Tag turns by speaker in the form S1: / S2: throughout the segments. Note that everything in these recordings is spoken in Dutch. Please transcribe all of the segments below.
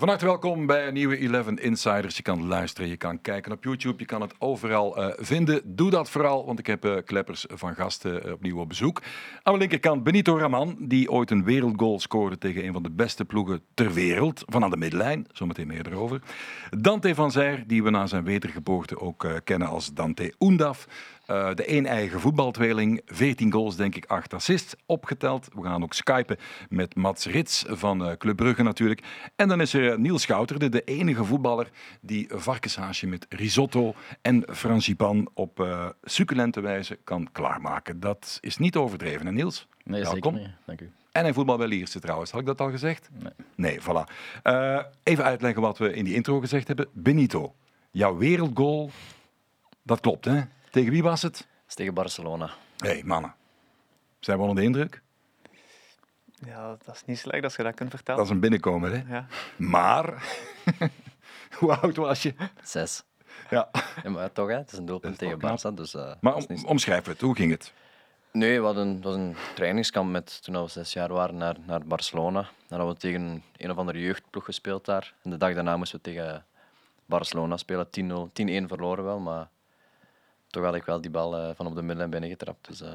S1: Van harte welkom bij een nieuwe 11 Insiders. Je kan luisteren, je kan kijken op YouTube, je kan het overal uh, vinden. Doe dat vooral, want ik heb uh, kleppers van gasten uh, opnieuw op bezoek. Aan mijn linkerkant Benito Raman, die ooit een wereldgoal scoorde tegen een van de beste ploegen ter wereld. Van aan de middenlijn, zometeen meer erover. Dante van Zijr, die we na zijn wedergeboorte ook kennen als Dante Oendaf. Uh, de een eigen voetbaltweeling, 14 goals, denk ik, 8 assists opgeteld. We gaan ook skypen met Mats Rits van uh, Club Brugge natuurlijk. En dan is er Niels Schouterde, de enige voetballer die varkenshaasje met risotto en frangipan op uh, succulente wijze kan klaarmaken. Dat is niet overdreven, hè Niels?
S2: Nee, Welkom. zeker niet. Dank u.
S1: En hij voetbal bij Lierse trouwens. Had ik dat al gezegd?
S2: Nee.
S1: Nee, voilà. even uitleggen wat we in die intro gezegd hebben. Benito, jouw wereldgoal, dat klopt hè? Tegen wie was het?
S2: is tegen Barcelona.
S1: Hé, hey, mannen. Zijn we onder de indruk?
S3: Ja, dat is niet slecht als je dat kunt vertellen.
S1: Dat is een binnenkomer, hè?
S3: Ja.
S1: Maar, hoe oud was je?
S2: Zes.
S1: Ja.
S2: ja maar toch, hè? het is een doelpunt tegen Barça. Dus, uh,
S1: maar om, omschrijf het, hoe ging het?
S2: Nee, we hadden, het was een trainingskamp met, toen we zes jaar waren naar, naar Barcelona. Dan hadden we tegen een of andere jeugdploeg gespeeld daar. En de dag daarna moesten we tegen Barcelona spelen. 10-1 verloren wel, maar toch had ik wel die bal uh, van op de middenlijn binnengetrapt. Dus uh,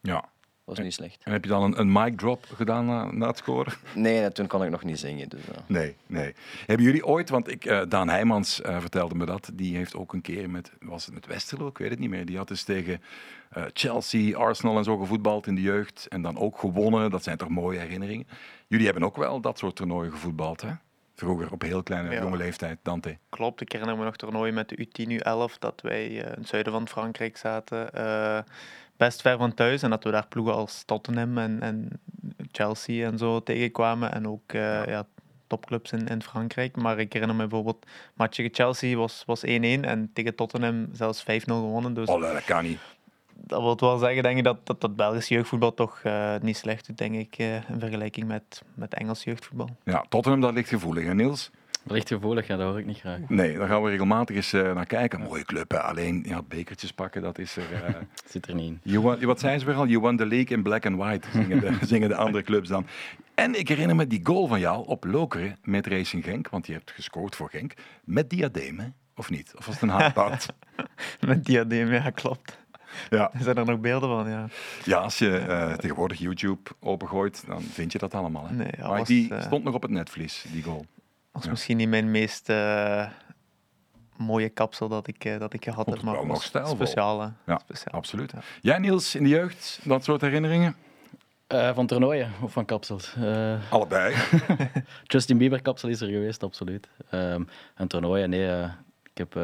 S1: ja.
S2: was niet slecht.
S1: En heb je dan een, een mic drop gedaan na, na het scoren?
S2: Nee, toen kon ik nog niet zingen. Dus, uh.
S1: Nee, nee. Hebben jullie ooit, want ik, Daan Heijmans vertelde me dat, die heeft ook een keer met, was het met Westerlo, ik weet het niet meer, die had dus tegen Chelsea, Arsenal en zo gevoetbald in de jeugd en dan ook gewonnen. Dat zijn toch mooie herinneringen. Jullie hebben ook wel dat soort toernooien gevoetbald, hè? Vroeger, op heel kleine, jonge leeftijd, Dante.
S3: Klopt, ik herinner me nog toernooien met de U10, U11, dat wij uh, in het zuiden van Frankrijk zaten. Uh, best ver van thuis en dat we daar ploegen als Tottenham en, en Chelsea en zo tegenkwamen. En ook uh, ja. ja. topclubs in, in Frankrijk. Maar ik herinner me bijvoorbeeld, tegen Chelsea was, was 1-1 en tegen Tottenham zelfs 5-0 gewonnen. Dus
S1: oh, dat kan niet
S3: dat wil wel zeggen denk ik, dat, dat, dat Belgisch jeugdvoetbal toch uh, niet slecht doet, denk ik, uh, in vergelijking met, met Engels jeugdvoetbal.
S1: Ja, Tottenham, dat ligt gevoelig, hè Niels?
S2: Dat ligt gevoelig, ja, dat hoor ik niet graag.
S1: Nee, daar gaan we regelmatig eens uh, naar kijken. Mooie club, hè. alleen ja, bekertjes pakken, dat is er...
S2: Zit er niet in.
S1: You won, wat zijn ze weer al? You won the league in black and white, zingen de, zingen de andere clubs dan. En ik herinner me die goal van jou op Lokeren met Racing Genk, want je hebt gescoord voor Genk, met diademen, of niet? Of was het een haarpaard?
S3: met diademen, ja, klopt.
S1: Ja.
S3: Zijn er nog beelden van? Ja,
S1: ja als je uh, tegenwoordig YouTube opengooit, dan vind je dat allemaal. Hè?
S3: Nee, ja,
S1: maar
S3: was,
S1: die
S3: uh,
S1: stond nog op het netvlies, die goal.
S3: Dat was ja. misschien niet mijn meest uh, mooie kapsel dat ik, dat ik gehad heb, maar
S1: wel nog stijlvol.
S3: speciale.
S1: Ja,
S3: speciaal.
S1: absoluut. Ja. Jij Niels, in de jeugd, dat soort herinneringen?
S2: Uh, van toernooien of van kapsels? Uh,
S1: Allebei.
S2: Justin Bieber kapsel is er geweest, absoluut. Um, en toernooien, nee. Uh, ik heb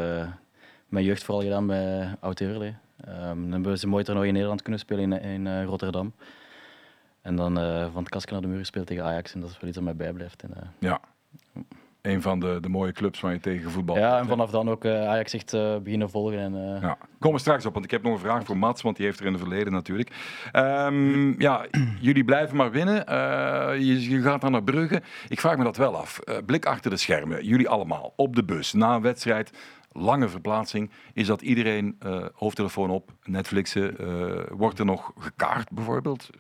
S2: mijn jeugd vooral gedaan bij Oud-Heerlee. Um, dan hebben we een mooi toernooi in Nederland kunnen spelen in, in uh, Rotterdam. En dan uh, van het kasken naar de muur gespeeld tegen Ajax. En dat is wel iets dat mij bijblijft. En, uh,
S1: ja, een van de, de mooie clubs waar je tegen voetbal
S2: Ja, en vanaf dan ook Ajax echt beginnen volgen. En,
S1: ja. Kom er straks op, want ik heb nog een vraag voor Mats, want die heeft er in het verleden natuurlijk. Um, ja, jullie blijven maar winnen. Je, je, gaat dan naar Brugge. Ik vraag me dat wel af. blik achter de schermen, jullie allemaal, op de bus, na een wedstrijd lange verplaatsing, is dat iedereen uh, hoofdtelefoon op, Netflixen. Uh, wordt er nog gekaart bijvoorbeeld?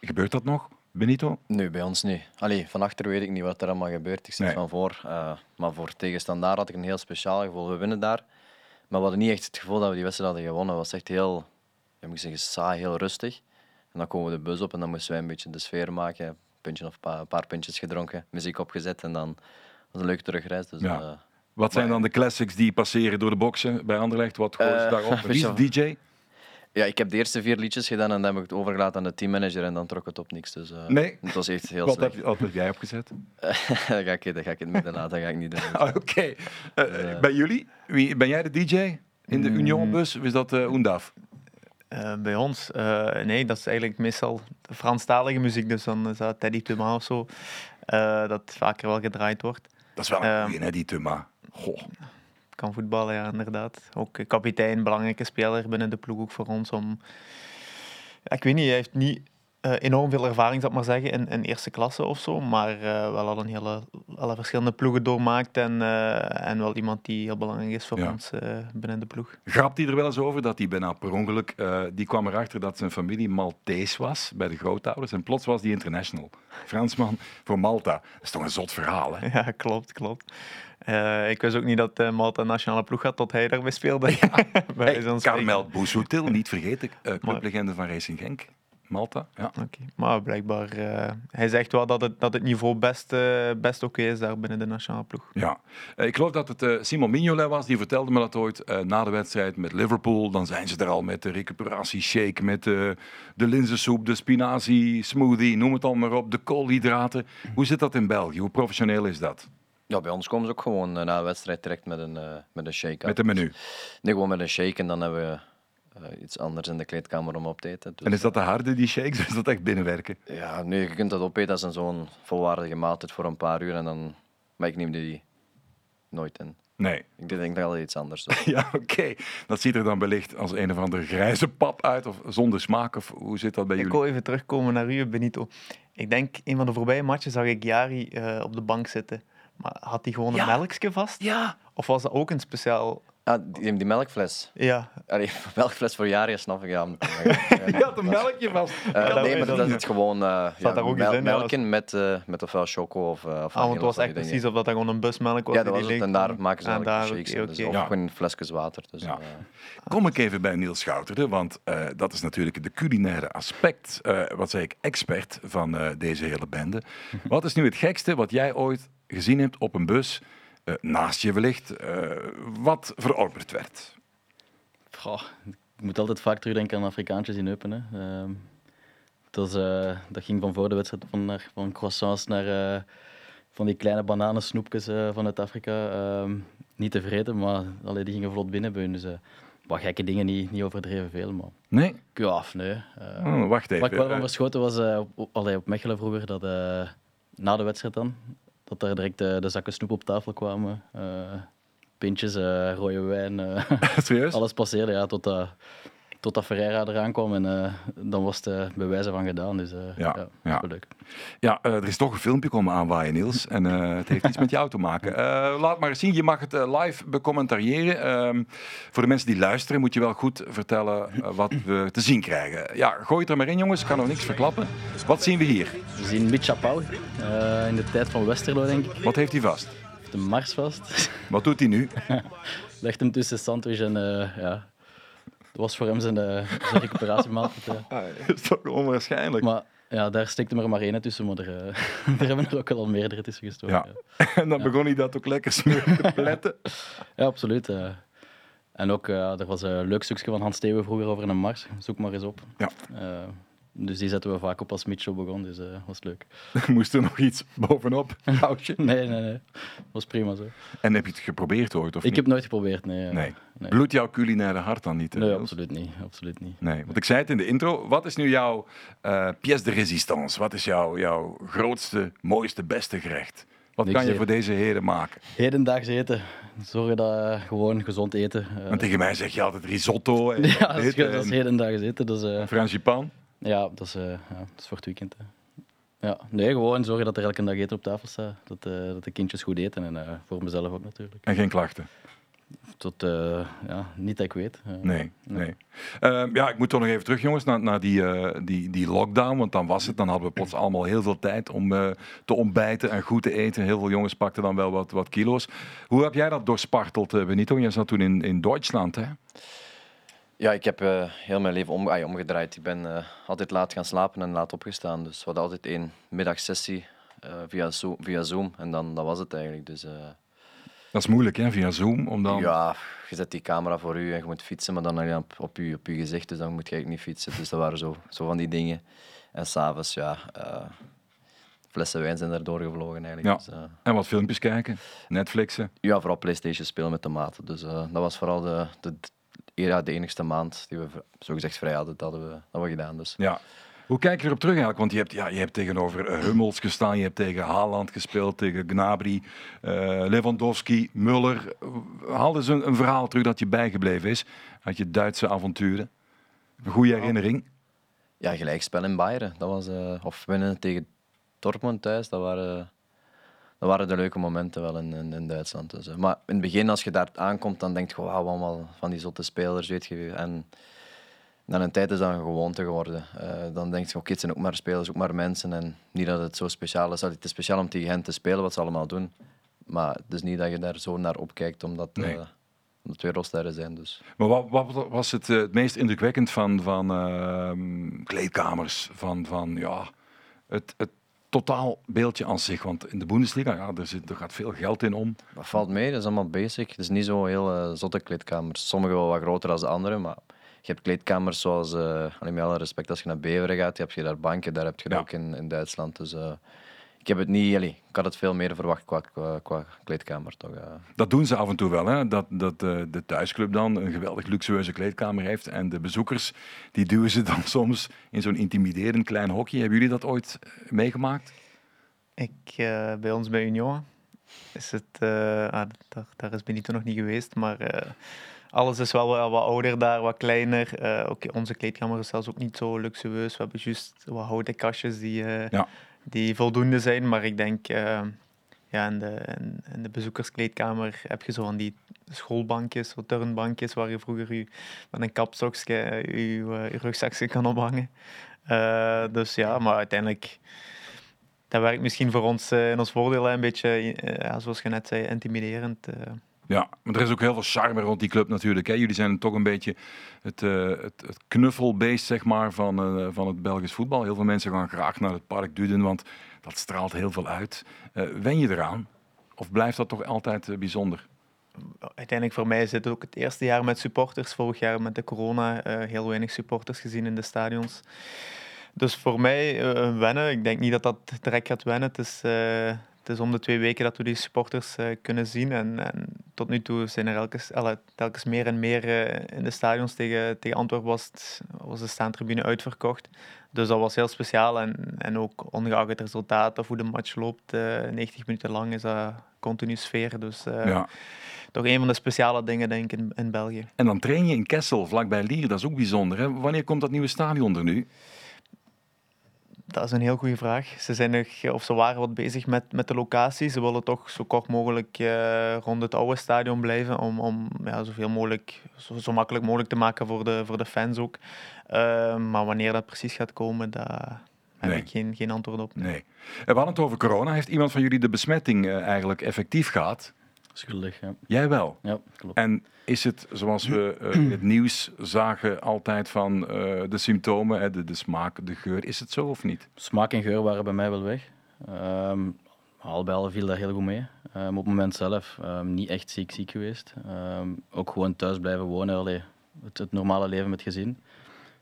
S1: Gebeurt dat nog, Benito?
S2: Nee, bij ons niet. Allee, van achter weet ik niet wat er allemaal gebeurt. Ik zit nee. van voor. Uh, maar voor tegenstandaard had ik een heel speciaal gevoel. We winnen daar. Maar we hadden niet echt het gevoel dat we die wedstrijd hadden gewonnen. Het was echt heel, ja, moet ik zeggen, saai, heel rustig. En dan komen we de bus op en dan moesten wij een beetje de sfeer maken. Een puntje of een paar, paar puntjes gedronken, muziek opgezet en dan was een leuke terugreis. Dus,
S1: ja. Wat zijn dan de classics die passeren door de boxen bij Anderlecht? Wat gooien ze uh, daarop? Wie is de DJ?
S2: Ja, ik heb de eerste vier liedjes gedaan en dan heb ik het overgelaten aan de teammanager en dan trok het op niks. Dus, uh,
S1: nee?
S2: Het was echt heel
S1: wat
S2: slecht.
S1: Heb, wat heb jij opgezet?
S2: dat, ga ik, dat ga ik in het midden laten, dat ga ik niet doen.
S1: Oké. Okay. Uh, bij jullie? Wie, ben jij de DJ in de mm. Unionbus of is dat uh, Oendaf?
S3: Uh, bij ons? Uh, nee, dat is eigenlijk meestal Franstalige muziek. Dus dan is dat Teddy Thomas of zo. Uh, dat vaker wel gedraaid wordt.
S1: Dat is wel een goeie, hè, die. Goh.
S3: Kan voetballen, ja, inderdaad. Ook kapitein, belangrijke speler binnen de ploeg ook voor ons. Om... Ja, ik weet niet, hij heeft niet uh, enorm veel ervaring, zal ik maar zeggen, in, in eerste klasse of zo. Maar uh, wel al een hele, alle verschillende ploegen doormaakt. En, uh, en wel iemand die heel belangrijk is voor ons binnen de ploeg.
S1: Grapt hij er wel eens over dat hij bijna per ongeluk... die kwam erachter dat zijn familie Maltese was bij de grootouders. En plots was die international. Fransman voor Malta. Dat is toch een zot verhaal, hè?
S3: Ja, klopt, klopt. Uh, ik wist ook niet dat uh, Malta een nationale ploeg had tot hij daarbij speelde. Ja.
S1: hey, Carmel Bouzoutil, niet vergeten, uh, clublegende van Racing Genk. Malta. Ja.
S3: Okay. Maar blijkbaar, hij zegt wel dat het, dat het niveau best, best oké okay is daar binnen de nationale ploeg.
S1: Ja, ik geloof dat het Simon Mignolet was, die vertelde me dat ooit na de wedstrijd met Liverpool. Dan zijn ze er al met de recuperatieshake, met de linzensoep, de spinazie, smoothie, noem het allemaal maar op, de koolhydraten. Hoe zit dat in België? Hoe professioneel is dat?
S2: Ja, bij ons komen ze ook gewoon na de wedstrijd direct met een, met een shake.
S1: Met een menu?
S2: Nee, gewoon met een shake en dan hebben we uh, iets anders in de kleedkamer om op te eten.
S1: Dus, en is dat de harde, die shakes, of is dat echt binnenwerken?
S2: Ja, nu, je kunt dat opeten als een zo'n volwaardige maaltijd voor een paar uur. En dan, maar ik neem die nooit in.
S1: Nee.
S2: Ik denk dat altijd iets anders.
S1: ja, oké. Dat ziet er dan wellicht als een of andere grijze pap uit, of zonder smaak, of hoe zit dat bij jullie?
S3: Ik wil even terugkomen naar u, Benito. Ik denk, een van de voorbije matchen zag ik Jari uh, op de bank zitten. Maar had hij gewoon een melkje vast?
S1: Ja.
S3: Of was dat ook een speciaal
S2: Ah, die, die melkfles.
S3: Ja.
S2: Allee, melkfles voor jaren, snap ik. Ja,
S1: je had een melkje vast.
S2: Uh, nee, maar dat is het gewoon uh, ja, ook mel melken in, met, uh, met ofwel choco of... Uh,
S3: of ah, want het was echt precies of dat gewoon een busmelk was.
S2: Ja, dat was het. En daar maken ze ah, daar, shakes okay, okay. Dus, of ja. gewoon flesjes water. Dus, ja.
S1: Kom ik even bij Niels Schouterde, want dat is natuurlijk de culinaire aspect, wat zei ik, expert van deze hele bende. wat is nu het gekste wat jij ooit gezien hebt op een bus uh, naast je wellicht, uh, wat verorberd werd?
S4: Goh, ik moet altijd vaak terugdenken aan Afrikaantjes in Eupen. Hè. Uh, dat, uh, dat, ging van voor de wedstrijd van, naar, van croissants naar van die kleine bananensnoepjes vanuit Afrika. Ehm, niet te vreten, maar allee, die gingen vlot binnen bij Dus wat gekke dingen, niet, niet overdreven veel. Maar...
S1: Nee?
S4: Ja, nee.
S1: Oh, wacht even.
S4: Wat ik wel van verschoten was op, allee, op Mechelen vroeger, dat na de wedstrijd dan, dat daar direct de, de zakken snoep op tafel kwamen. Uh, pintjes, uh, rode wijn.
S1: Uh,
S4: alles passeerde, ja, tot, uh, totdat Ferreira eraan kwam. En dan was het bij wijze van gedaan. Dus ja, ja, ja. leuk.
S1: Ja, er is toch een filmpje komen aanwaaien, Niels. En het heeft iets met jou te maken. laat maar eens zien, je mag het live becommentariëren. Ehm, voor de mensen die luisteren moet je wel goed vertellen wat we te zien krijgen. Ja, gooi het er maar in, jongens. Ik kan nog niks verklappen. Wat zien we hier?
S4: We zien Mitja Pauw in de tijd van Westerlo, denk ik.
S1: Wat heeft hij vast?
S4: De Mars vast.
S1: Wat doet hij nu?
S4: Legt hem tussen sandwich en uh, ja. Dat was voor hem zijn, uh, zijn recuperatiemaaltijd.
S1: Uh. dat is toch onwaarschijnlijk.
S4: Maar ja, daar stikte er maar één tussen, maar er, er hebben er ook al meerdere tussen gestoken.
S1: Ja. ja. en dan begon hij dat ook lekker te pletten.
S4: ja, absoluut. en ook, er was een leuk stukje van Hans Steeuwen vroeger over een mars. Zoek maar eens op.
S1: Ja.
S4: Dus die zetten we vaak op als Mitchell begon, dus dat uh, was leuk.
S1: Moest er nog iets bovenop? Een houtje?
S4: nee, nee, nee. was prima zo.
S1: En heb je het geprobeerd ooit? Of
S4: ik
S1: niet?
S4: heb nooit geprobeerd, nee.
S1: nee. nee. Bloedt jouw culinaire hart dan niet?
S4: Nee, absoluut niet, absoluut niet.
S1: Nee, want ik zei het in de intro. Wat is nu jouw uh, pièce de résistance? Wat is jouw, jouw grootste, mooiste, beste gerecht? Wat kan je voor deze heren maken?
S4: Hedendaags eten. Zorgen dat uh, gewoon gezond eten.
S1: Uh, Want tegen mij zeg je altijd risotto. En
S4: ja, dat is, dat is hedendaags eten. Dus, uh,
S1: Frangipan?
S4: Ja, dat is, uh, ja, dat is voor het weekend. Hè. Ja, nee, gewoon zorgen dat er elke dag eten op tafel staat. Dat, uh, dat de kindjes goed eten en uh, voor mezelf ook natuurlijk.
S1: En geen klachten?
S4: Tot, ja, niet dat ik weet.
S1: nee, nee. Ehm, ja, ik moet toch nog even terug, jongens, naar, naar die, die, die lockdown. Want dan was het, dan hadden we plots allemaal heel veel tijd om te ontbijten en goed te eten. Heel veel jongens pakten dan wel wat, wat kilo's. Hoe heb jij dat doorsparteld, Benito? Jij zat toen in, in Duitsland, hè?
S2: Ja, ik heb uh, heel mijn leven om, ay, omgedraaid. Ik ben uh, altijd laat gaan slapen en laat opgestaan. Dus we hadden altijd één middagsessie uh, via, Zoom, via Zoom. En dan dat was het eigenlijk. Dus,
S1: dat is moeilijk, hè, via Zoom? Om dan...
S2: Ja, je zet die camera voor u en je moet fietsen, maar dan op, op, je, op je gezicht. Dus dan moet je eigenlijk niet fietsen. Dus dat waren zo, zo van die dingen. En s'avonds, ja... Flessen wijn zijn er doorgevlogen eigenlijk.
S1: Ja. Dus, en wat filmpjes kijken? Netflixen?
S2: Ja, vooral Playstation spelen met de maten. Dus dat was vooral de, de ja, de enigste maand die we zogezegd vrij hadden, dat hadden we, dat we gedaan. Dus.
S1: Ja. Hoe kijk je erop terug eigenlijk? Want je hebt, ja, je hebt tegenover Hummels gestaan, je hebt tegen Haaland gespeeld, tegen Gnabry, uh, Lewandowski, Muller. Haal eens een, een, verhaal terug dat je bijgebleven is uit je Duitse avonturen. Een goede herinnering.
S2: Ja, gelijkspel in Bayern. Dat was, uh, of winnen tegen Dortmund thuis, dat waren, dat waren de leuke momenten wel in, in, in Duitsland. Dus, uh, maar in het begin, als je daar aankomt, dan denk je, wauw, allemaal van die zotte spelers, weet je. En na een tijd is dat een gewoonte geworden. Uh, dan denk je, oké, het zijn ook maar spelers, ook maar mensen. En niet dat het zo speciaal is. Het is speciaal om tegen hen te spelen, wat ze allemaal doen. Maar het is niet dat je daar zo naar opkijkt, omdat... Nee omdat twee roststerren zijn. Dus.
S1: Maar wat, wat was het, uh, het meest indrukwekkend van, van uh, kleedkamers? Van, van ja, het, het totaalbeeldje aan zich? Want in de Bundesliga, ja, er, zit, er gaat veel geld in om.
S2: Dat valt mee, dat is allemaal basic. Het is niet zo heel uh, zotte kleedkamers. Sommige wel wat groter dan de andere, maar je hebt kleedkamers zoals, uh, met alle respect, als je naar Beveren gaat, heb je daar banken, daar heb je ja. ook in, in Duitsland. Dus ik heb het niet, allee, ik had het veel meer verwacht qua, qua, qua kleedkamer. Toch,
S1: Dat doen ze af en toe wel, hè? dat, dat uh, de thuisclub dan een geweldig luxueuze kleedkamer heeft en de bezoekers die duwen ze dan soms in zo'n intimiderend klein hokje. Hebben jullie dat ooit eh, meegemaakt?
S3: Ik, uh, bij ons bij Union is het, ah, daar, daar, is Benito nog niet geweest, maar alles is wel wat ouder daar, wat kleiner. Okay, onze kleedkamer is zelfs ook niet zo luxueus. We hebben juist wat houten kastjes die... Ja die voldoende zijn. Maar ik denk, uh, ja, in de, in, de bezoekerskleedkamer heb je zo van die schoolbankjes, zo turnbankjes, waar je vroeger je, met een kapstokje je, je, je rugzakje kan ophangen. Dus ja, maar uiteindelijk dat werkt misschien voor ons in ons voordeel een beetje, uh, zoals je net zei, intimiderend.
S1: Ja, maar er is ook heel veel charme rond die club natuurlijk. Hè. Jullie zijn toch een beetje het, uh, het, knuffelbeest zeg maar, van, uh, van het Belgisch voetbal. Heel veel mensen gaan graag naar het Park Duden, want dat straalt heel veel uit. Uh, wen je eraan? Of blijft dat toch altijd bijzonder?
S3: Uiteindelijk voor mij is het ook het eerste jaar met supporters. Vorig jaar met de corona heel weinig supporters gezien in de stadions. Dus voor mij wennen, ik denk niet dat dat direct gaat wennen. Het is het is om de twee weken dat we die supporters uh, kunnen zien. En, en, tot nu toe zijn er elkes, telkens meer en meer uh, in de stadions. Tegen, tegen Antwerpen was, het, was de staantribune uitverkocht. Dus dat was heel speciaal. En, en ook ongeacht het resultaat of hoe de match loopt, uh, eh, 90 minuten lang is dat continu sfeer. Dus ja. toch een van de speciale dingen, denk ik, in, in België.
S1: En dan train je in Kessel, vlakbij Lier. Dat is ook bijzonder. Hè? Wanneer komt dat nieuwe stadion er nu?
S3: Dat is een heel goede vraag. Ze zijn nog, of ze waren wat bezig met, met de locatie. Ze willen toch zo kort mogelijk uh, rond het oude stadion blijven. Om, om ja, zoveel mogelijk, zo, zo makkelijk mogelijk te maken voor de, voor de fans ook. Uh, maar wanneer dat precies gaat komen, daar heb nee. ik geen, geen antwoord op.
S1: Nee. We hadden het over corona. Heeft iemand van jullie de besmetting eigenlijk effectief gehad?
S4: Schuldig, ja.
S1: Jij wel?
S4: Ja, klopt.
S1: En is het, zoals we uh, in het nieuws zagen, altijd van uh, de symptomen, hè, de, de, smaak, de geur, is het zo of niet?
S4: Smaak en geur waren bij mij wel weg. Um, al bij al viel dat heel goed mee. Um, op het moment zelf um, niet echt ziek ziek geweest. ook gewoon thuis blijven wonen, allee, het, het, normale leven met gezin.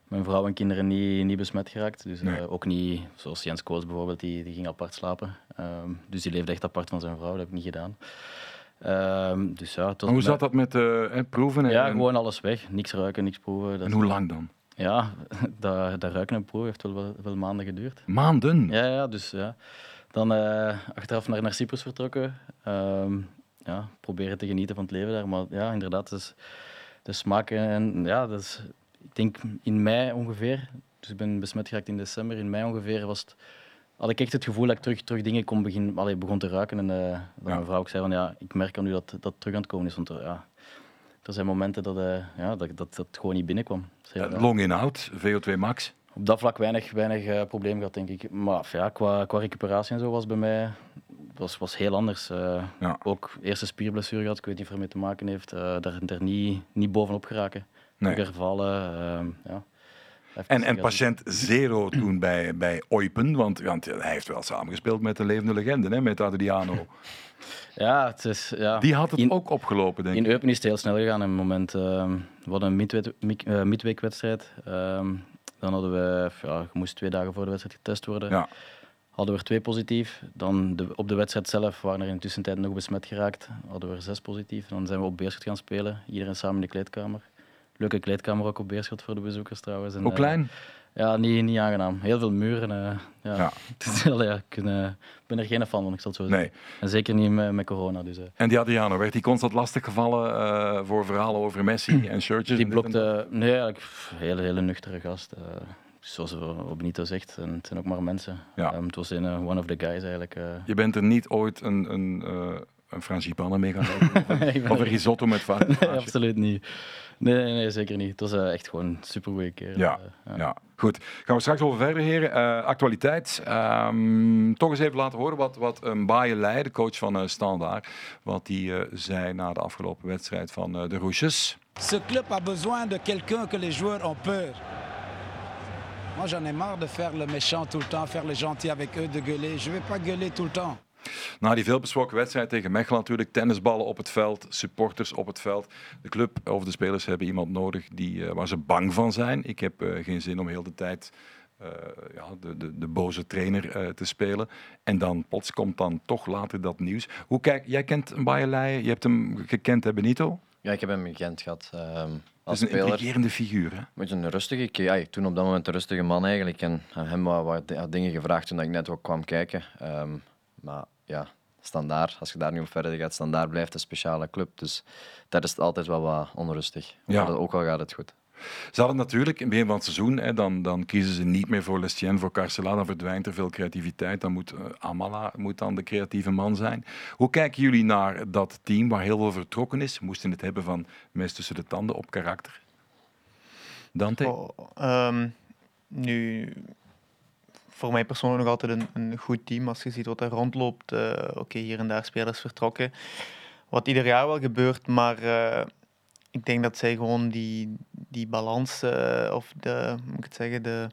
S4: Mijn vrouw en kinderen niet, niet besmet geraakt. Dus nee. uh, ook niet, zoals Jens Koos bijvoorbeeld, die, die ging apart slapen. dus die leefde echt apart van zijn vrouw, dat heb ik niet gedaan. Um, dus ja,
S1: maar hoe zat dat met uh, proeven?
S4: En, ja, gewoon alles weg. Niks ruiken, niks proeven.
S1: Dat en hoe lang dan?
S4: Ja, dat, dat ruiken en proeven heeft wel, wel, wel, maanden geduurd.
S1: Maanden?
S4: Ja, ja dus ja. Dan uh, achteraf naar, naar Cyprus vertrokken. Um, ja, proberen te genieten van het leven daar. Maar ja, inderdaad, dus, de smaak en ja, dat is, ik denk in mei ongeveer. Dus ik ben besmet geraakt in december. In mei ongeveer was het had ik echt het gevoel dat ik terug, terug dingen kon begin, allee, begon te ruiken. En uh, dat ja. mijn vrouw ook zei van ja, ik merk aan nu dat dat terug aan het komen is. Want uh, ja, er zijn momenten dat, uh, ja, dat, dat dat gewoon niet binnenkwam.
S1: Longinhoud, VO2 max?
S4: Op dat vlak weinig, weinig probleem gehad, denk ik. Maar ja, qua, qua recuperatie en zo was bij mij was, was heel anders. Ja. Ook eerste spierblessure gehad, ik weet niet of het ermee te maken heeft. daar, daar niet, niet bovenop geraken. Nee. Hervallen, ja.
S1: En, en patiënt zero toen bij, bij Eupen, want, want hij heeft wel samengespeeld met de levende legende, hè, met Adriano.
S4: Ja, het is, ja.
S1: Die had het ook opgelopen, denk
S4: ik. In Eupen is het heel snel gegaan. In het moment, uh, we hadden een midweek, uh, midweekwedstrijd. Uh, dan hadden we, ja, je moest twee dagen voor de wedstrijd getest worden. Ja. Hadden we er twee positief. Dan de, op de wedstrijd zelf waren er in de tussentijd nog besmet geraakt. Hadden we er zes positief. Dan zijn we op Beerschot gaan spelen. Iedereen samen in de kleedkamer. Leuke kleedkamer ook op Beerschot voor de bezoekers trouwens.
S1: En, Hoe klein?
S4: Ja, niet, niet aangenaam. Heel veel muren. Uh, ja. ja. ja, ik ben er geen fan van, ik zal het zo zeggen. Nee. En zeker niet met, met corona. Dus.
S1: En die Adriano, werd hij constant lastiggevallen voor verhalen over Messi en shirtjes?
S4: Die blokte... Nee, eigenlijk hele, hele nuchtere gast. zoals Benito zegt, het zijn ook maar mensen.
S1: Ja.
S4: Um, het was een one of the guys eigenlijk. Uh.
S1: Je bent er niet ooit een, een, uh, een frangipane mee gaan of een risotto met vaart?
S4: nee, absoluut niet. Nee, nee, nee, zeker niet. Het was uh, echt gewoon een super goede keer.
S1: Ja, ja. ja. goed. Gaan we straks over verder, heren. Uh, actualiteit. Um, toch eens even laten horen wat, wat um, Baye de coach van uh, Standaard, wat hij zei na de afgelopen wedstrijd van de Roesjes.
S5: Ce club a besoin de quelqu'un que les joueurs ont peur. Moi, j'en ai marre de faire le méchant tout le temps, faire le gentil avec eux, de gueuler. Je vais pas gueuler tout le temps.
S1: Na die veelbesproken wedstrijd tegen Mechelen natuurlijk, tennisballen op het veld, supporters op het veld. De club of de spelers hebben iemand nodig die, uh, waar ze bang van zijn. Ik heb uh, geen zin om heel de tijd uh, ja, de, de, de, boze trainer te spelen. En dan plots komt dan toch later dat nieuws. Hoe kijk, jij kent Bayerlei, je hebt hem gekend, hè Benito?
S2: Ja, ik heb hem gekend gehad. Um,
S1: als het is een intrigerende figuur, hè?
S2: Met een rustige, ja, toen op dat moment een rustige man eigenlijk. En aan hem wat, wat dingen gevraagd toen ik net ook kwam kijken. Um, maar ja, standaard, als je daar nu op verder gaat, standaard blijft een speciale club. Dus daar is het altijd wel wat onrustig. Ja. Maar ook al gaat het goed.
S1: Ze hadden natuurlijk in het begin van het seizoen, hè, dan, dan kiezen ze niet meer voor Lestien, voor Carcela, dan verdwijnt er veel creativiteit. Dan moet uh, Amala moet dan de creatieve man zijn. Hoe kijken jullie naar dat team waar heel veel vertrokken is? Moesten het hebben van mes tussen de tanden op karakter? Dante?
S3: Oh, um, nu, voor mij persoonlijk nog altijd een, een, goed team. Als je ziet wat er rondloopt, uh, oké, hier en daar spelers vertrokken. Wat ieder jaar wel gebeurt, maar uh, ik denk dat zij gewoon die, die balans, uh, of de, moet ik het zeggen, de,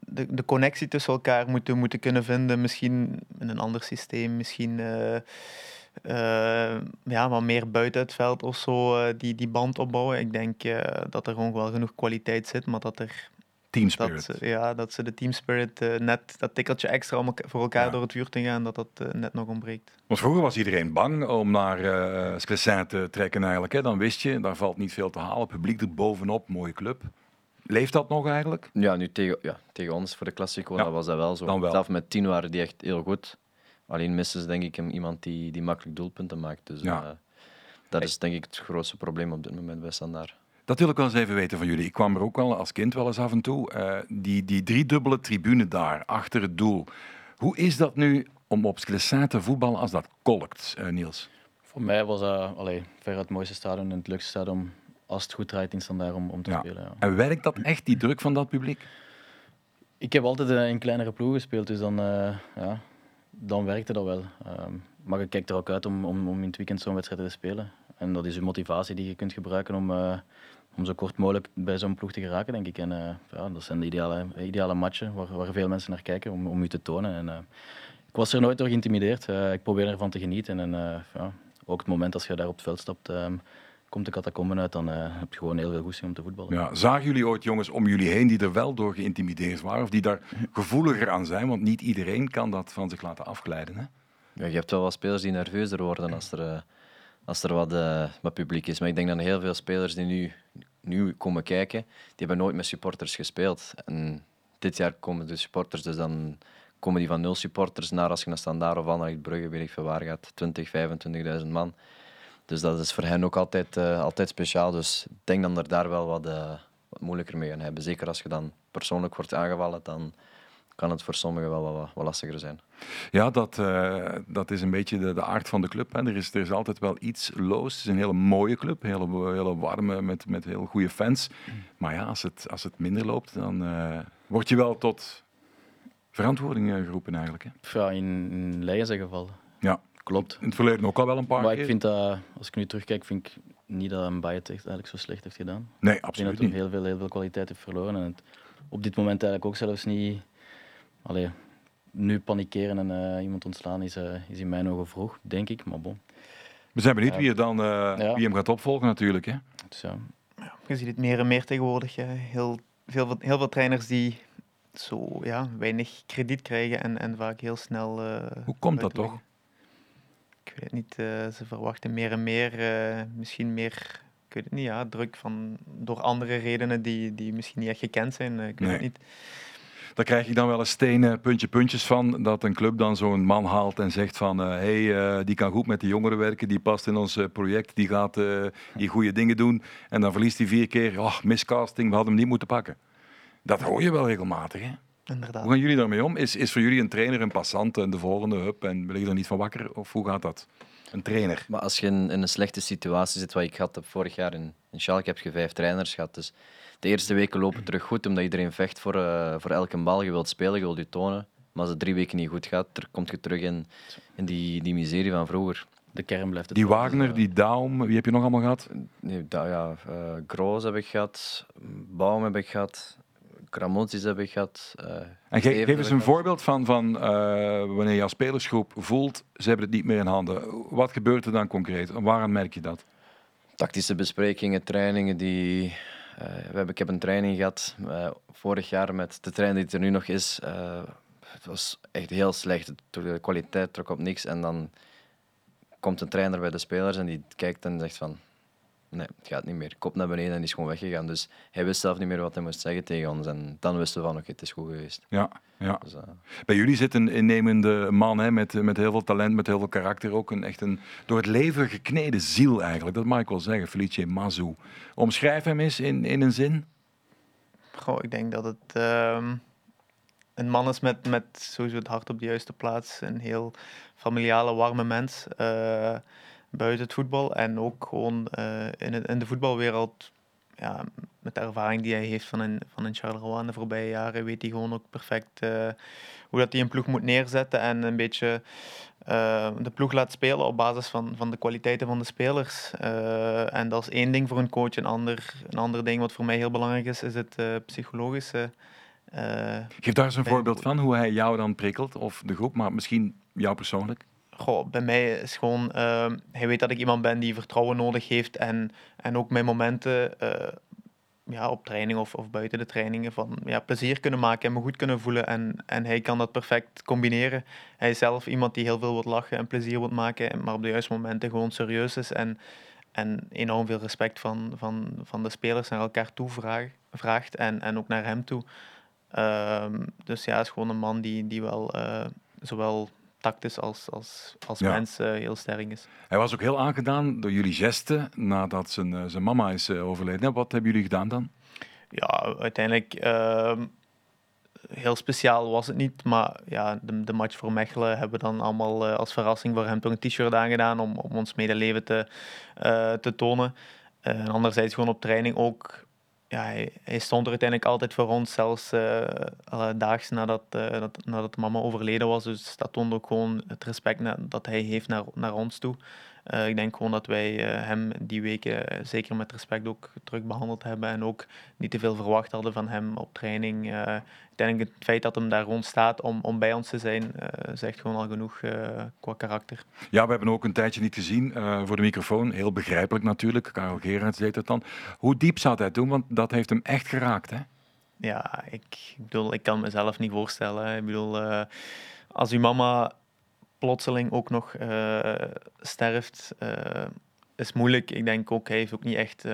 S3: de, de connectie tussen elkaar moeten, moeten kunnen vinden. Misschien in een ander systeem, misschien ja, wat meer buiten het veld of zo, die, die band opbouwen. Ik denk dat er gewoon wel genoeg kwaliteit zit, maar dat er
S1: Team spirit.
S3: Dat, ja, dat ze de team spirit uh, net dat tikkeltje extra om voor elkaar ja. door het vuur te gaan, dat dat uh, net nog ontbreekt.
S1: Want vroeger was iedereen bang om naar uh, Sclessin te trekken eigenlijk. Hè? Dan wist je, daar valt niet veel te halen. Publiek er bovenop, mooie club. Leeft dat nog eigenlijk?
S2: Ja, nu tegen, ja, tegen ons voor de Classico ja. was dat wel zo.
S1: Dan wel.
S2: Zelf met tien waren die echt heel goed. Alleen missen ze denk ik iemand die, die makkelijk doelpunten maakt. Dus ja. dat is denk ik het grootste probleem op dit moment bij Standaard.
S1: Dat wil ik wel eens even weten van jullie. Ik kwam er ook wel als kind wel eens af en toe. Uh, die, die driedubbele tribune daar, achter het doel. Hoe is dat nu om op Sclessin te voetballen als dat kolkt, uh, Niels?
S4: Voor mij was dat allee, ver het mooiste stadion en het leukste stadion als het goed draait in standaard om, om te
S1: ja.
S4: spelen. Ja.
S1: En werkt dat echt, die druk van dat publiek?
S4: Ik heb altijd in kleinere ploegen gespeeld, dus dan, ja, dan werkte dat wel. Um, maar je kijkt er ook uit om, om, om in het weekend zo'n wedstrijd te spelen. En dat is een motivatie die je kunt gebruiken om, uh, om zo kort mogelijk bij zo'n ploeg te geraken, denk ik. En uh, ja, dat zijn de ideale, ideale matchen waar, waar veel mensen naar kijken om, om u te tonen. En, uh, ik was er nooit door geïntimideerd. ik probeer ervan te genieten. En ja, ook het moment als je daar op het veld stapt, um, komt de catacomben uit, dan heb je gewoon heel veel goesting om te voetballen.
S1: Ja, zagen jullie ooit jongens om jullie heen die er wel door geïntimideerd waren? Of die daar gevoeliger aan zijn? Want niet iedereen kan dat van zich laten afglijden. Hè?
S2: Ja, je hebt wel wat spelers die nerveuzer worden als er als er wat, uh, wat publiek is. Maar ik denk dat heel veel spelers die nu, nu komen kijken, die hebben nooit met supporters gespeeld. En dit jaar komen de supporters, dus dan komen die van nul supporters naar als je naar Standaard of Anderlecht Brugge, weet ik veel waar gaat, 20, 25.000 man. Dus dat is voor hen ook altijd, uh, altijd speciaal. Dus ik denk dat er daar wel wat, uh, wat moeilijker mee gaan hebben. Zeker als je dan persoonlijk wordt aangevallen, dan kan het voor sommigen wel wat lastiger zijn.
S1: Ja, dat, uh, dat is een beetje de, de aard van de club. Hè. Er, is, er is altijd wel iets los. Het is een hele mooie club, hele, hele warme, met, met heel goede fans. Maar ja, als het, als het minder loopt, dan uh, word je wel tot verantwoording geroepen eigenlijk. Hè.
S4: Ja, in, in geval.
S1: Ja.
S4: Klopt.
S1: In het verleden ook al wel een paar
S4: maar
S1: keer.
S4: ik vind dat, als ik nu terugkijk, vind ik niet dat een Bayet eigenlijk zo slecht heeft gedaan.
S1: Nee, absoluut
S4: ik denk dat hij heel veel, heel veel kwaliteit heeft verloren. En het, op dit moment eigenlijk ook zelfs niet Allee, nu panikeren en uh, iemand ontslaan is, uh, is in mijn ogen vroeg, denk ik. Maar bon.
S1: We zijn benieuwd wie, er dan, uh, ja. wie hem gaat opvolgen natuurlijk. Hè?
S4: Dus, ja.
S3: Je ziet het meer en meer tegenwoordig. Heel, veel, heel veel trainers die zo ja, weinig krediet krijgen en, en vaak heel snel...
S1: Hoe komt dat toch?
S3: Ik weet het niet. ze verwachten meer en meer, misschien meer ik weet het niet, ja, druk van, door andere redenen die, die misschien niet echt gekend zijn. Ik weet
S1: nee.
S3: het niet.
S1: Daar krijg je dan wel eens stenen puntje puntjes van. Dat een club dan zo'n man haalt en zegt van... hé, uh, hey, uh, die kan goed met de jongeren werken. Die past in ons uh, project. Die gaat die goede dingen doen. En dan verliest hij vier keer. Oh, miscasting, we hadden hem niet moeten pakken. Dat hoor je wel regelmatig, hè?
S3: Inderdaad.
S1: Hoe gaan jullie daarmee om? Is, is voor jullie een trainer een passant en de volgende hup en wil je er niet van wakker? Of hoe gaat dat? Een trainer.
S2: Maar als je in, in een slechte situatie zit, wat ik had heb vorig jaar in, in Schalke, heb je vijf trainers gehad. Dus de eerste weken lopen terug goed, omdat iedereen vecht voor, uh, voor elke bal. Je wilt spelen, je wilt je tonen. Maar als het drie weken niet goed gaat, dan kom je terug in, in die, die miserie van vroeger.
S4: De kern blijft het
S1: Die Wagner, die Daum, wie heb je nog allemaal gehad?
S2: Nee, da, ja, uh, Groos heb ik gehad, Baum heb ik gehad, Kramotzis heb ik gehad. Uh,
S1: en ge geef eens een voorbeeld van, van uh, wanneer je als spelersgroep voelt, ze hebben het niet meer in handen. Wat gebeurt er dan concreet? En waaraan merk je dat?
S2: Tactische besprekingen, trainingen die... Uh, we hebben, ik heb een training gehad vorig jaar met de trein die er nu nog is. het was echt heel slecht. De kwaliteit trok op niks. En dan komt een trainer bij de spelers en die kijkt en zegt van nee, het gaat niet meer. Kop naar beneden en die is gewoon weggegaan. Dus hij wist zelf niet meer wat hij moest zeggen tegen ons. En dan wisten we van, oké, het is goed geweest.
S1: Ja, ja. Dus, uh... Bij jullie zit een innemende man hè, met, met heel veel talent, met heel veel karakter. Ook een, echt een door het leven gekneden ziel eigenlijk. Dat mag ik wel zeggen, Felice Mazu. Omschrijf hem eens in, in een zin.
S3: Goh, ik denk dat het... Uh een man is met, met sowieso het hart op de juiste plaats. Een heel familiale, warme mens. Uh, buiten het voetbal. En ook gewoon uh, in, het, in de voetbalwereld, ja, met de ervaring die hij heeft van een, van een Charleroi in de voorbije jaren, weet hij gewoon ook perfect uh, hoe dat hij een ploeg moet neerzetten en een beetje uh, de ploeg laat spelen op basis van, van de kwaliteiten van de spelers. en dat is één ding voor een coach. Een ander, een ander ding wat voor mij heel belangrijk is, is het psychologische.
S1: Geef daar eens een voorbeeld van, hoe hij jou dan prikkelt, of de groep, maar misschien jou persoonlijk
S3: bij mij is gewoon, hij weet dat ik iemand ben die vertrouwen nodig heeft en, en ook mijn momenten uh, ja, op training of, of buiten de trainingen van ja, plezier kunnen maken en me goed kunnen voelen. En, en hij kan dat perfect combineren. Hij is zelf iemand die heel veel wil lachen en plezier wil maken, maar op de juiste momenten gewoon serieus is en, en enorm veel respect van, van, van de spelers naar elkaar toe vraag, vraagt en, en ook naar hem toe. Uh, dus ja, is gewoon een man die, die wel uh, zowel tactisch als, als, als ja. mens uh, heel sterk is.
S1: Hij was ook heel aangedaan door jullie gesten nadat zijn, uh, zijn mama is uh, overleden. Wat hebben jullie gedaan dan?
S3: Ja, uiteindelijk ehm, heel speciaal was het niet. Maar ja, de, de match voor Mechelen hebben we dan allemaal als verrassing voor hem toch een t-shirt aangedaan om, om ons medeleven te, te tonen. en anderzijds gewoon op training ook ja, hij, stond er uiteindelijk altijd voor ons, zelfs uh, daags nadat, uh, dat, mama overleden was. Dus dat toont ook gewoon het respect dat hij heeft naar, naar ons toe. Uh, ik denk gewoon dat wij hem die weken zeker met respect ook terug behandeld hebben en ook niet te veel verwacht hadden van hem op training. uiteindelijk het feit dat hem daar rond staat om, om bij ons te zijn, zegt gewoon al genoeg qua karakter.
S1: Ja, we hebben ook een tijdje niet gezien voor de microfoon. Heel begrijpelijk natuurlijk. Karel Gerards deed het dan. Hoe diep zou hij doen? Want dat heeft hem echt geraakt, hè?
S3: Ja, ik, ik bedoel, ik kan mezelf niet voorstellen. Ik bedoel, als uw mama plotseling ook nog uh, sterft, uh, is moeilijk. Ik denk ook, hij heeft ook niet echt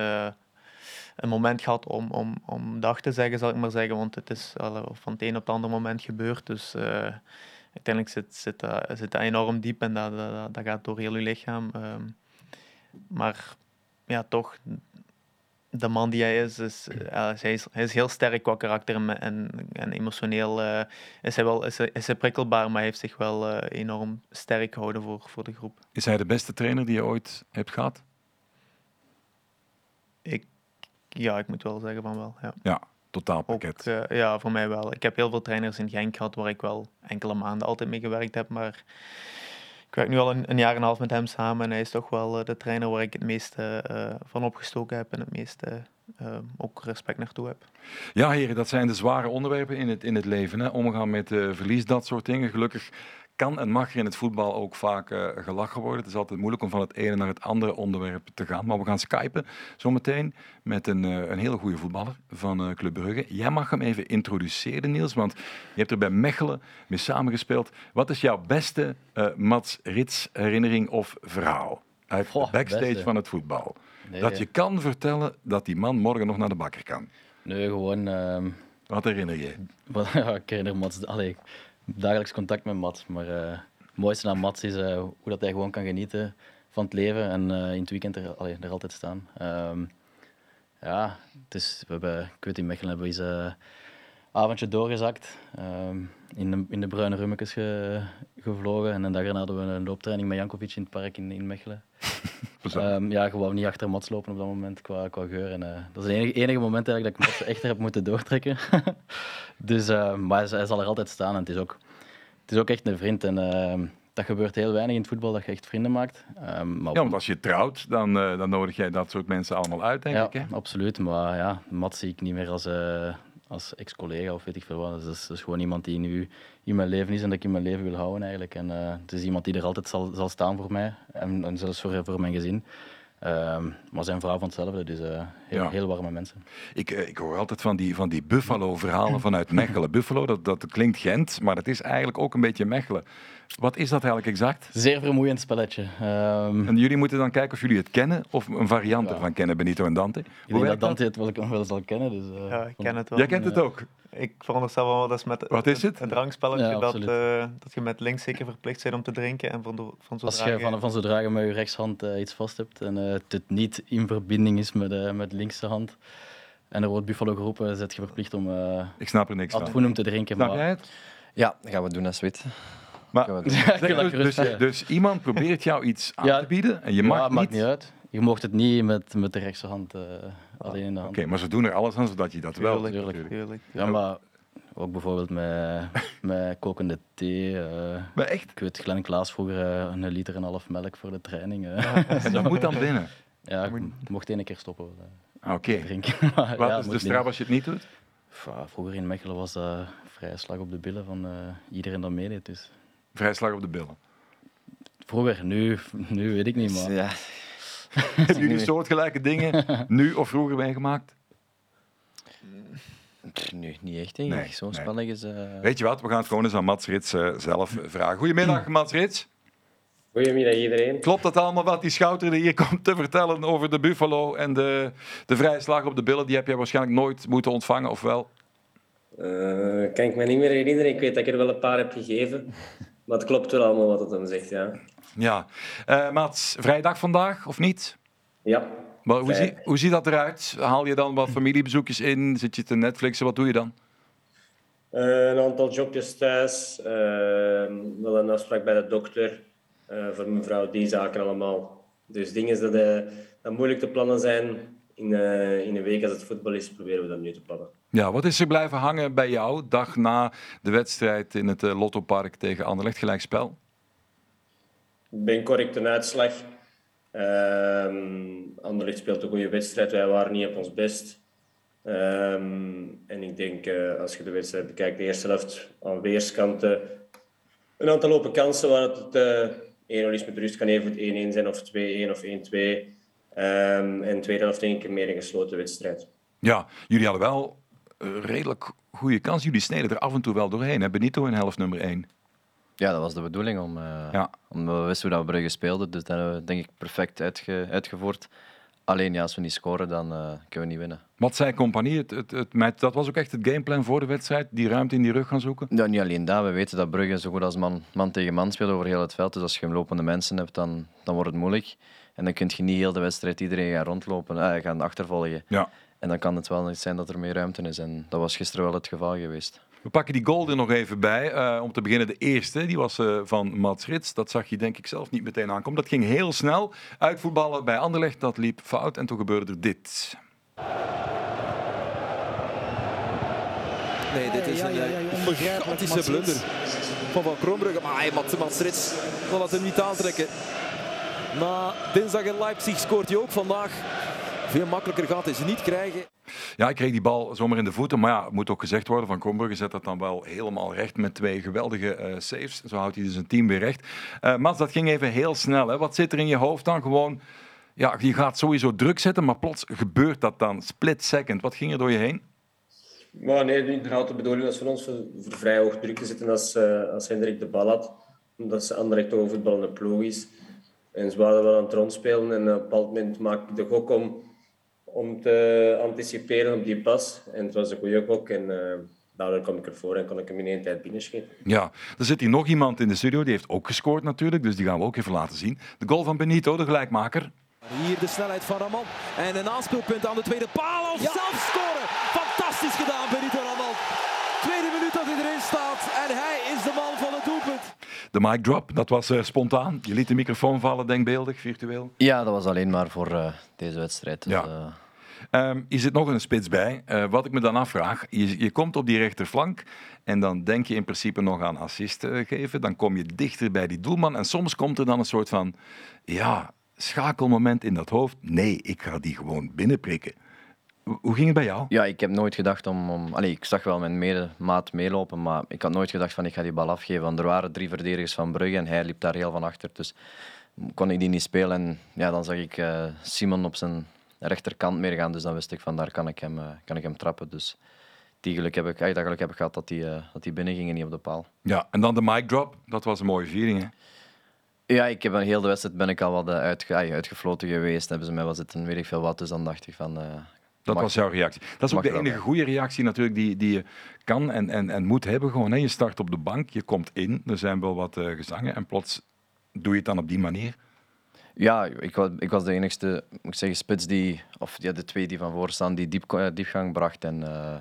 S3: een moment gehad om, om, om dag te zeggen, zal ik maar zeggen. Want het is van het een op het andere moment gebeurd. Dus uiteindelijk zit, zit, dat, zit dat enorm diep en dat, dat, dat gaat door heel uw lichaam. Ehm, maar ja, toch, de man die hij is, is, uh, hij is, hij is heel sterk qua karakter en, en, en emotioneel uh, is, hij wel, is, hij, is hij prikkelbaar, maar hij heeft zich wel uh, enorm sterk gehouden voor, voor de groep.
S1: Is hij de beste trainer die je ooit hebt gehad?
S3: Ik, ja, ik moet wel zeggen van wel. Ja,
S1: ja totaalpakket.
S3: Ook, ja, voor mij wel. Ik heb heel veel trainers in Genk gehad waar ik wel enkele maanden altijd mee gewerkt heb, maar werk nu al een, een, jaar en een half met hem samen en hij is toch wel uh, de trainer waar ik het meeste uh, van opgestoken heb en het meeste uh, ook respect naartoe heb.
S1: Ja, heren, dat zijn de zware onderwerpen in het, in het leven. Hè? Omgaan met verlies, dat soort dingen. Gelukkig kan en mag er in het voetbal ook vaak uh, gelachen worden. Het is altijd moeilijk om van het ene naar het andere onderwerp te gaan. Maar we gaan skypen zometeen met een, uh, een hele goede voetballer van uh, Club Brugge. Jij mag hem even introduceren, Niels, want je hebt er bij Mechelen mee samengespeeld. Wat is jouw beste Mats Rits herinnering of verhaal uit Goh, de backstage beste. van het voetbal? Nee, dat je kan vertellen dat die man morgen nog naar de bakker kan.
S4: Nee, gewoon... Ehm,
S1: Wat herinner je?
S4: ja, ik herinner Mats... Allee, dagelijks contact met Mats. Maar het mooiste aan Mats is uh, hoe dat hij gewoon kan genieten van het leven en uh, in het weekend er, allee, er altijd staan. Um, ja, is, we hebben, ik weet in Mechelen hebben we avondje doorgezakt. Ehm, in, de, in de bruine rummetjes ge, gevlogen. En een dag erna hadden we een looptraining met Jankovic in het park in, in Mechelen. um, ja, gewoon niet achter Mats lopen op dat moment qua, qua geur. En, uh, dat is het enige, enige moment eigenlijk dat ik Mats echt heb moeten doortrekken. dus, uh, maar hij, hij, zal er altijd staan en het is ook, het is ook echt een vriend. En, uh, dat gebeurt heel weinig in het voetbal, dat je echt vrienden maakt.
S1: Um, maar ja, want als je trouwt, dan, uh, dan nodig jij dat soort mensen allemaal uit, denk
S4: ja,
S1: ik. Hè?
S4: absoluut. Maar ja, Mats zie ik niet meer als, uh, als ex-collega of weet ik veel wat. Dus dat is, dat is gewoon iemand die nu in mijn leven is en dat ik in mijn leven wil houden eigenlijk. En uh, het is iemand die er altijd zal, zal staan voor mij en, en zelfs voor, voor mijn gezin. Um, maar zijn vrouw van hetzelfde, dus uh, heel, ja. heel, warme mensen.
S1: Ik, uh, ik hoor altijd van die, van die Buffalo-verhalen vanuit Mechelen. Buffalo, dat, dat klinkt Gent, maar dat is eigenlijk ook een beetje Mechelen. Wat is dat eigenlijk exact?
S4: Zeer vermoeiend spelletje. Um,
S1: en jullie moeten dan kijken of jullie het kennen of een variant ja. ervan kennen, Benito en Dante.
S4: Ik denk dat Dante het wel, nog wel zal kennen. Dus, uh,
S3: ja, ik ken het wel.
S1: Jij kent het ook?
S3: Ik veronderstel wel dat is met
S1: Wat is het?
S3: een drankspelletje ja, dat, uh, dat je met links zeker verplicht bent om te drinken. En van, van
S4: Als je van, van zodra je met je rechtshand uh, iets vast hebt en uh, het niet in verbinding is met, uh, met linkse hand en er wordt Buffalo geroepen, zet je verplicht om
S1: ik snap er niks
S4: van. om te drinken.
S1: Snap maar... jij het?
S2: Ja, dat gaan we doen als wit.
S1: Maar, dus, dus, dus, iemand probeert jou iets aan ja, te bieden en je mag
S4: ja,
S1: niet...
S4: maakt niet uit. Je mocht het niet met, met de rechtse hand uh, alleen in de hand.
S1: Oké, okay, maar ze doen er alles aan zodat je dat wel...
S4: Tuurlijk, tuurlijk. tuurlijk. Ja, maar ook bijvoorbeeld met, met kokende thee. Uh,
S1: maar echt?
S4: Ik weet, Glenn Klaas vroeger uh, een liter en een half melk voor de training. Uh.
S1: Ja, en dat moet dan binnen?
S4: Ja, ik mocht één keer stoppen.
S1: Oké. Okay. Wat
S4: ja,
S1: is de straf als je het niet doet?
S4: Vroeger in Mechelen was dat vrije slag op de billen van iedereen dat meedeed. Dus.
S1: Vrije slag op de billen?
S4: Vroeger, nu, nu weet ik niet, maar...
S2: Ja.
S1: Hebben jullie soortgelijke dingen nu of vroeger meegemaakt?
S2: Nee, niet echt denk ik. Nee, Zo'n nee. spannend is... Uh...
S1: Weet je wat, we gaan het gewoon eens aan Mats Rits uh, zelf vragen. Goedemiddag, Mats Rits.
S6: Goedemiddag iedereen.
S1: Klopt dat allemaal wat die schouder hier komt te vertellen over de Buffalo en de, de vrije slag op de billen? Die heb jij waarschijnlijk nooit moeten ontvangen, of wel?
S6: Uh, kan ik me niet meer herinneren. Ik weet dat ik er wel een paar heb gegeven. Maar het klopt wel allemaal wat het dan zegt, ja.
S1: Ja. Uh, Mats, vrijdag vandaag, of niet?
S6: Ja.
S1: Maar hoe, zie, hoe ziet dat eruit? Haal je dan wat familiebezoekjes in? Zit je te Netflixen? Wat doe je dan?
S6: Uh, een aantal jobjes thuis. Uh, wel een afspraak bij de dokter. Uh, voor mijn vrouw, die zaken allemaal. Dus dingen dat, dat moeilijk te plannen zijn in, in een week als het voetbal is, proberen we dat nu te plannen.
S1: Ja, wat is er blijven hangen bij jou dag na de wedstrijd in het Lottopark tegen Anderlecht? Gelijkspel?
S6: Ik ben correct een uitslag. Um, Anderlecht speelt een goede wedstrijd. Wij waren niet op ons best. Um, en ik denk, uh, als je de wedstrijd bekijkt, de eerste helft aan weerskanten. Een aantal open kansen waar het uh, 1-0 is met rust kan even 1-1 zijn of 2-1 of 1-2. Um, en de tweede helft denk ik meer een gesloten wedstrijd.
S1: Ja, jullie hadden wel uh, redelijk goede kans. Jullie sneden er af en toe wel doorheen. Hè? Benito in helft nummer 1.
S2: Ja, dat was de bedoeling, om, uh,
S1: ja.
S2: omdat we wisten hoe dat Brugge speelde. Dus dat hebben we denk ik perfect uitge, uitgevoerd. Alleen ja, als we niet scoren, dan uh, kunnen we niet winnen.
S1: Wat zei Compagnie? Het, het, het, dat was ook echt het gameplan voor de wedstrijd? Die ruimte in die rug gaan zoeken?
S2: Ja, niet alleen dat. We weten dat Brugge zo goed als man, man tegen man speelt over heel het veld. Dus als je lopende mensen hebt, dan, dan wordt het moeilijk. En dan kun je niet heel de wedstrijd iedereen gaan rondlopen, eh, gaan achtervolgen.
S1: Ja.
S2: En dan kan het wel niet zijn dat er meer ruimte is. En dat was gisteren wel het geval geweest.
S1: We pakken die goal er nog even bij. Uh, om te beginnen de eerste, die was uh, van Mats Rits. Dat zag je denk ik zelf niet meteen aankomen. Dat ging heel snel. Uitvoetballen bij Anderlecht, dat liep fout. En toen gebeurde er dit.
S7: Nee, dit is
S8: ja,
S7: een
S8: ja, ja,
S7: gigantische blunder van Van Kroonbrugge. Maar hij, Mats, Mats Rits zal het hem niet aantrekken. Na dinsdag in Leipzig scoort hij ook vandaag. Veel makkelijker gaat hij ze niet krijgen.
S1: Ja, ik kreeg die bal zomaar in de voeten. Maar ja, het moet ook gezegd worden, Van Krombrugge zet dat dan wel helemaal recht met twee geweldige uh, saves. Zo houdt hij dus een team weer recht. Uh, Mats, dat ging even heel snel. Hè. Wat zit er in je hoofd dan? Gewoon, ja, je gaat sowieso druk zetten, maar plots gebeurt dat dan. Split second. Wat ging er door je heen?
S6: Maar nee, inderdaad, de bedoeling was van ons voor, voor vrij hoog druk te zetten als, uh, als Hendrik de bal had. Omdat ze Anderlecht toch een voetballende ploeg is. En ze waren wel aan het rondspelen en op een bepaald moment maakte ik de gok om om te anticiperen op die pas. En het was een goede gok en uh, daardoor kwam ik ervoor en kon ik hem in één tijd binnenschieten.
S1: Ja, er zit hier nog iemand in de studio, die heeft ook gescoord natuurlijk, dus die gaan we ook even laten zien. De goal van Benito, de gelijkmaker.
S7: Hier de snelheid van Raman en een aanspeelpunt aan de tweede paal of ja. zelf scoren. Fantastisch gedaan, Benito Raman. staat en hij is de man van het doelpunt.
S1: De mic drop, dat was uh, spontaan. Je liet de microfoon vallen, denkbeeldig, virtueel.
S2: Ja, dat was alleen maar voor uh, deze wedstrijd. Dus,
S1: ja. Uh... Um, je zit nog een spits bij. Uh, wat ik me dan afvraag, je, je, komt op die rechterflank en dan denk je in principe nog aan assist geven. Dan kom je dichter bij die doelman en soms komt er dan een soort van ja, schakelmoment in dat hoofd. Nee, ik ga die gewoon binnenprikken. Hoe ging het bij jou?
S2: Ja, ik heb nooit gedacht om... om allez, ik zag wel mijn medemaat meelopen, maar ik had nooit gedacht van ik ga die bal afgeven. Want er waren drie verdedigers van Brugge en hij liep daar heel van achter. Dus kon ik die niet spelen. En ja, dan zag ik uh, Simon op zijn rechterkant meer gaan. Dus dan wist ik van daar kan ik hem, uh, kan ik hem trappen. Dus die geluk heb ik, dat geluk heb ik gehad dat die, uh, dat die binnen ging en niet op de paal.
S1: Ja, en dan de mic drop. Dat was een mooie viering, hè?
S2: Ja, ik heb een hele wedstrijd ben ik al wat uitge uitgefloten geweest. Hebben ze mij was het een weet ik veel wat. Dus dan dacht ik van
S1: dat was jouw reactie. Dat is ook de enige goede reactie natuurlijk die, die je kan en, en, en moet hebben. Gewoon, hè. Je start op de bank, je komt in, er zijn wel wat uh, gezangen en plots doe je het dan op die manier.
S2: Ja, ik was, ik was de enigste, moet ik zeggen, spits die, of ja, de twee die van voor staan, die diep, eh, diepgang bracht. En uh,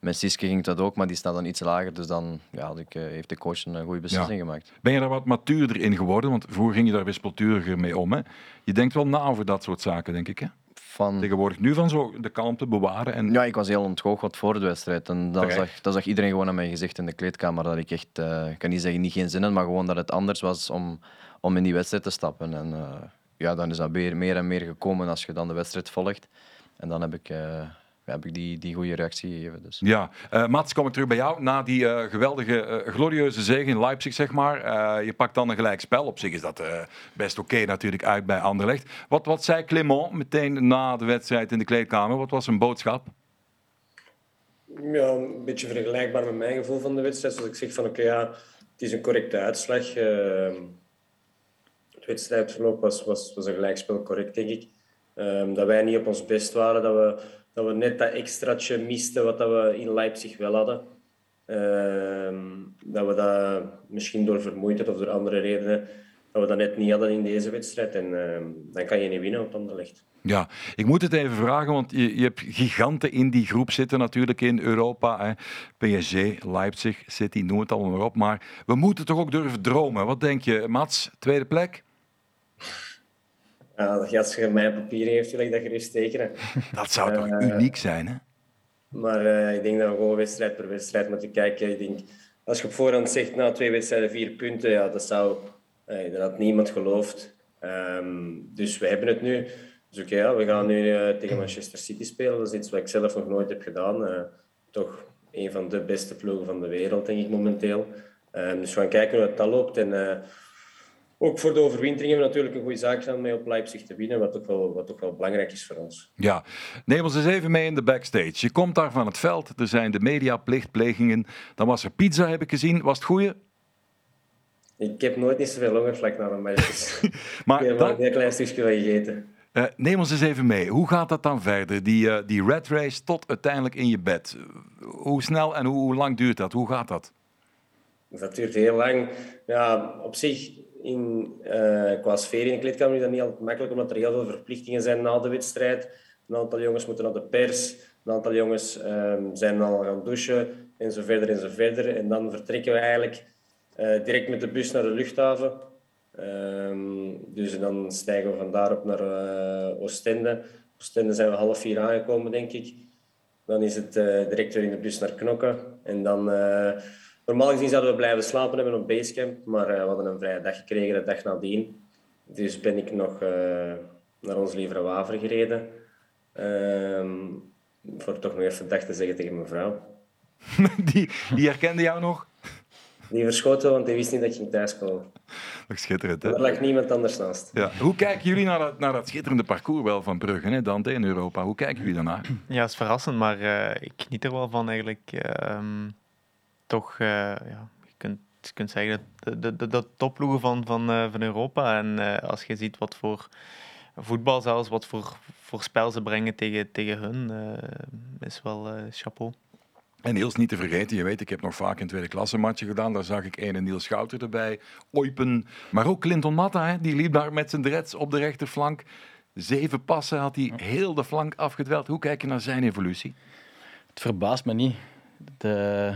S2: met Siske ging dat ook, maar die staat dan iets lager. Dus dan ja, had ik, uh, heeft de coach een goede beslissing ja. gemaakt.
S1: Ben je daar wat matuurder in geworden? Want vroeger ging je daar wispelturiger mee om. Hè? Je denkt wel na over dat soort zaken, denk ik. Hè?
S2: Van...
S1: Tegenwoordig nu van zo de kalmte bewaren. En...
S2: Ja, ik was heel ontgoocheld voor de wedstrijd. En dan zag, dan zag iedereen gewoon aan mijn gezicht in de kleedkamer dat ik echt, uh, ik kan niet zeggen niet geen zin had, maar gewoon dat het anders was om, om in die wedstrijd te stappen. En ja, dan is dat meer, meer en meer gekomen als je dan de wedstrijd volgt. En dan heb ik, uh, heb ik die, die goede reactie gegeven. Dus.
S1: Ja, uh, Mats, kom ik terug bij jou. Na die uh, geweldige, uh, glorieuze zege in Leipzig, zeg maar. je pakt dan een gelijk spel. Op zich is dat best oké okay, natuurlijk uit bij Anderlecht. Wat, wat zei Clement meteen na de wedstrijd in de kleedkamer? Wat was zijn boodschap?
S6: Ja, een beetje vergelijkbaar met mijn gevoel van de wedstrijd. Zoals ik zeg van oké, okay, ja, het is een correcte uitslag. Wedstrijdverloop was, was, was een gelijkspel correct, denk ik. Um, dat wij niet op ons best waren, dat we dat we net dat extraatje misten wat dat we in Leipzig wel hadden. Uh, dat we dat misschien door vermoeidheid of door andere redenen, dat we dat net niet hadden in deze wedstrijd. En uh, dan kan je niet winnen op Anderlecht.
S1: Ja, ik moet het even vragen, want je, je hebt giganten in die groep zitten natuurlijk in Europa. Hè. PSG, Leipzig, City, noem het allemaal maar op. Maar we moeten toch ook durven dromen. Wat denk je, Mats? Tweede plek?
S6: Ja, als je mijn papieren heeft, wil ik dat gerust tekenen.
S1: Dat zou toch uh, uniek zijn, hè?
S6: Maar uh, ik denk dat we gewoon wedstrijd per wedstrijd moeten kijken. Ik denk, als je op voorhand zegt, na twee wedstrijden vier punten, ja, dat zou... Uh, dat had niemand geloofd. Um, dus we hebben het nu. Dus oké, okay, ja, we gaan nu tegen Manchester City spelen. Dat is iets wat ik zelf nog nooit heb gedaan. toch een van de beste ploegen van de wereld, denk ik, momenteel. Um, dus we gaan kijken hoe het dat loopt. En ook voor de overwintering hebben we natuurlijk een goede zaak gedaan mee op Leipzig te winnen, wat ook, wel, wat ook wel belangrijk is voor ons.
S1: Ja, neem ons eens even mee in de backstage. Je komt daar van het veld, er zijn de mediaplichtplegingen. Dan was er pizza, heb ik gezien. Was het goeie?
S6: Ik heb nooit niet zoveel honger vlak na een match. maar ik heb dan... een klein stukje gegeten.
S1: Uh, neem ons eens even mee. Hoe gaat dat dan verder? Die, uh, die red race tot uiteindelijk in je bed. Hoe snel en hoe, hoe lang duurt dat? Hoe gaat dat?
S6: Dat duurt heel lang. Ja, op zich in, uh, qua sfeer in de is dat niet altijd makkelijk, omdat er heel veel verplichtingen zijn na de wedstrijd. Een aantal jongens moeten naar de pers, een aantal jongens um, zijn al gaan douchen en zo verder en zo verder. En dan vertrekken we eigenlijk uh, direct met de bus naar de luchthaven. Um, dus dan stijgen we van daarop naar uh, Oostende. Oostende zijn we half vier aangekomen, denk ik. Dan is het direct weer in de bus naar Knokken. En dan Normaal gezien zouden we blijven slapen hebben op Basecamp, maar uh, we hadden een vrije dag gekregen de dag nadien. Dus ben ik nog uh, naar ons lieve Waver gereden. Uh, voor toch nog even dag te zeggen tegen mijn vrouw.
S1: die, die herkende jou nog?
S6: Die verschoten, want die wist niet dat ik ging thuiskomen.
S1: Nog schitterend, hè?
S6: Er lag niemand anders naast.
S1: Ja. Hoe kijken jullie naar dat, naar dat schitterende parcours wel van Brugge, hè, Dante, in Europa? Hoe kijken jullie daarnaar?
S3: Ja, het is verrassend, maar uh, ik geniet er wel van eigenlijk. Ehm, toch, uh, ja, je kunt, je kunt zeggen, dat de, de, de topploegen van, van, uh, van Europa. En uh, als je ziet wat voor voetbal zelfs, wat voor, voor spel ze brengen tegen, tegen hun, is wel chapeau.
S1: En Niels, niet te vergeten, je weet, ik heb nog vaak een tweede klasse matje gedaan. Daar zag ik een Niels Schouter erbij, Oipen, maar ook Clinton Matta. Hè, die liep daar met zijn dreads op de rechterflank. Zeven passen had hij heel de flank afgedweld. Hoe kijk je naar zijn evolutie?
S4: Het verbaast me niet de,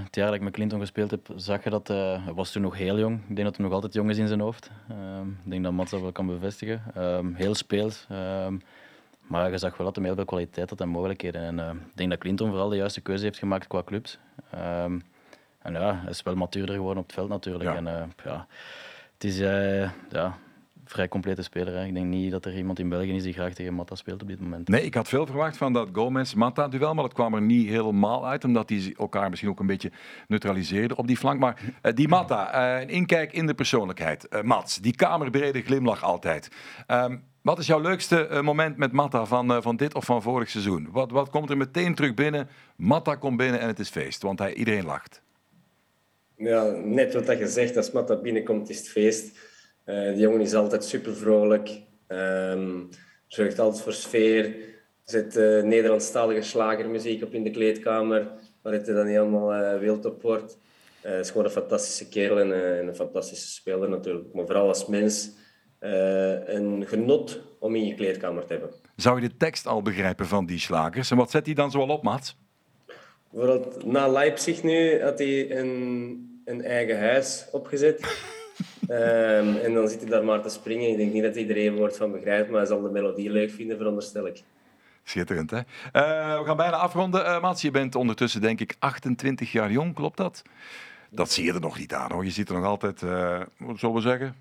S4: het jaar dat ik met Clinton gespeeld heb, zag je dat uh, hij was toen nog heel jong. Ik denk dat hij nog altijd jong is in zijn hoofd. Um, ik denk dat Mats dat wel kan bevestigen. Um, heel speels. Um, maar je zag wel dat hij heel veel kwaliteit had en mogelijkheden. En uh, ik denk dat Clinton vooral de juiste keuze heeft gemaakt qua clubs. en ja, hij is wel matuurder geworden op het veld natuurlijk. Ja. En, ja, het is ja, vrij complete speler. Hè. Ik denk niet dat er iemand in België is die graag tegen Matta speelt op dit moment.
S1: Nee, ik had veel verwacht van dat Gomez-Matta-duel, maar dat kwam er niet helemaal uit, omdat die elkaar misschien ook een beetje neutraliseerden op die flank. Maar uh, die Matta, uh, een inkijk in de persoonlijkheid. Uh, Mats, die kamerbrede glimlach altijd. Um, wat is jouw leukste moment met Matta van, van dit of van vorig seizoen? Wat, wat komt er meteen terug binnen? Matta komt binnen en het is feest, want hij, iedereen lacht.
S6: Ja, net wat je zegt, als Matta binnenkomt is het feest. Uh, die jongen is altijd super vrolijk, um, zorgt altijd voor sfeer, zet uh, Nederlandstalige slagermuziek op in de kleedkamer, waar het dan helemaal uh, wild op wordt. Uh, is gewoon een fantastische kerel en, en, een fantastische speler natuurlijk. Maar vooral als mens een genot om in je kleedkamer te hebben.
S1: Zou je de tekst al begrijpen van die slagers? En wat zet hij dan zoal op, Mats?
S6: Bijvoorbeeld na Leipzig nu had hij een, een eigen huis opgezet. Um, en dan zit hij daar maar te springen. Ik denk niet dat iedereen woord van begrijpt, maar hij zal de melodie leuk vinden, veronderstel ik.
S1: Schitterend, hè? Uh, we gaan bijna afronden. Uh, Mats, je bent ondertussen denk ik 28 jaar jong, klopt dat? Dat zie je er nog niet aan, hoor. Je ziet er nog altijd, uh, wat zullen we zeggen,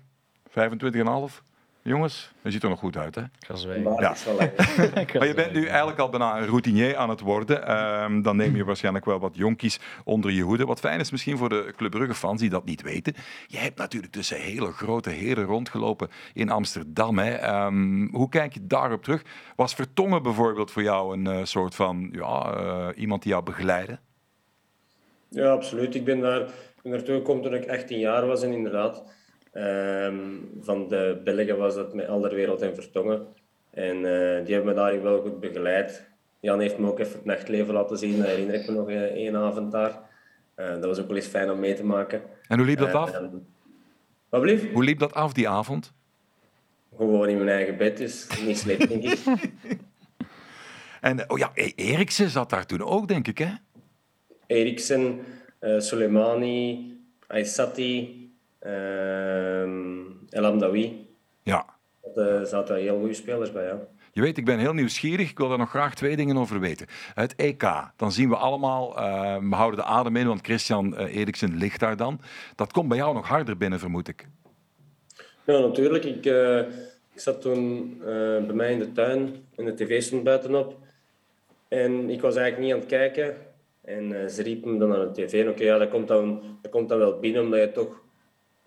S1: 25,5? Jongens, je ziet er nog goed uit, hè?
S4: Ga zwijgen.
S1: Ja. maar je bent nu eigenlijk al bijna een routinier aan het worden. Um, dan neem je waarschijnlijk wel wat jonkies onder je hoede. Wat fijn is misschien voor de Club Brugge-fans die dat niet weten. Je hebt natuurlijk tussen hele grote heren rondgelopen in Amsterdam. Hè. Um, hoe kijk je daarop terug? Was Vertongen bijvoorbeeld voor jou een uh, soort van ja, uh, iemand die jou begeleidde?
S6: Ja, absoluut. Ik ben daar ben naartoe gekomen toen ik 18 jaar was en inderdaad Um, van de Belgen was dat met Alderwereld en Vertongen. En uh, die hebben me daarin wel goed begeleid. Jan heeft me ook even het nachtleven laten zien. Dat herinner ik me nog één avond daar. Uh, dat was ook wel eens fijn om mee te maken.
S1: En hoe liep dat af? Uh,
S6: wat blieft?
S1: Hoe liep dat af die avond?
S6: Gewoon in mijn eigen bed, dus niet slecht, denk ik.
S1: en oh ja, e- Eriksen zat daar toen ook, denk ik, hè?
S6: Eriksen, Soleimani, Aysati, Uh, El Amdawi.
S1: Ja.
S6: Er uh, zaten heel goede spelers bij, ja.
S1: Je weet, ik ben heel nieuwsgierig. Ik wil daar nog graag twee dingen over weten. Het EK, dan zien we allemaal, uh, we houden de adem in, want Christian uh, Eriksen ligt daar dan. Dat komt bij jou nog harder binnen, vermoed ik.
S6: Ja, natuurlijk. Ik, uh, ik zat toen bij mij in de tuin en de tv stond buitenop. En ik was eigenlijk niet aan het kijken. En ze riepen dan naar de tv. Oké, okay, ja, dat, komt dan, dat komt dan wel binnen, omdat je toch